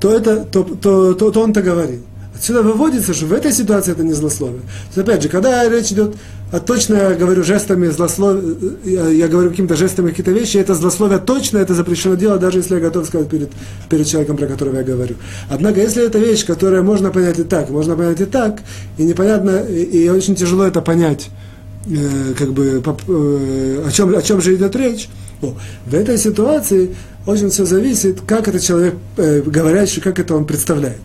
то, это, то, то, то, то он-то говорил. Отсюда выводится, что в этой ситуации это не злословие. То опять же, когда речь идет о точно, я говорю жестами злословия, я, говорю какими-то жестами какие-то вещи, это злословие точно, это запрещено делать, даже если я готов сказать перед, перед человеком, про которого я говорю. Однако, если это вещь, которую можно понять и так, можно понять и так, и непонятно, и, и очень тяжело это понять, э, как бы, по, э, о, чем, о чем же идет речь, о, в этой ситуации очень все зависит, как этот человек э, говорящий, как это он представляет.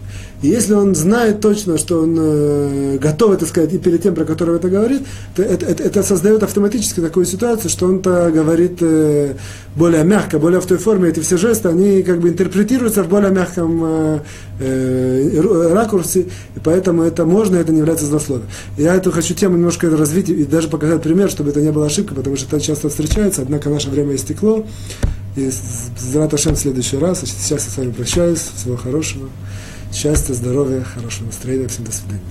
И если он знает точно, что он э, готов это сказать и перед тем, про которого это говорит, то это, это, это создает автоматически такую ситуацию, что он-то говорит э, более мягко, более в той форме. Эти все жесты, они как бы интерпретируются в более мягком э, э, ракурсе, и поэтому это можно, это не является злословием. Я эту хочу тему немножко развить и даже показать пример, чтобы это не было ошибкой, потому что это часто встречается, однако наше время истекло. И с Раташем в следующий раз. Сейчас я с вами прощаюсь. Всего хорошего счастья, здоровья, хорошего настроения. Всем до свидания.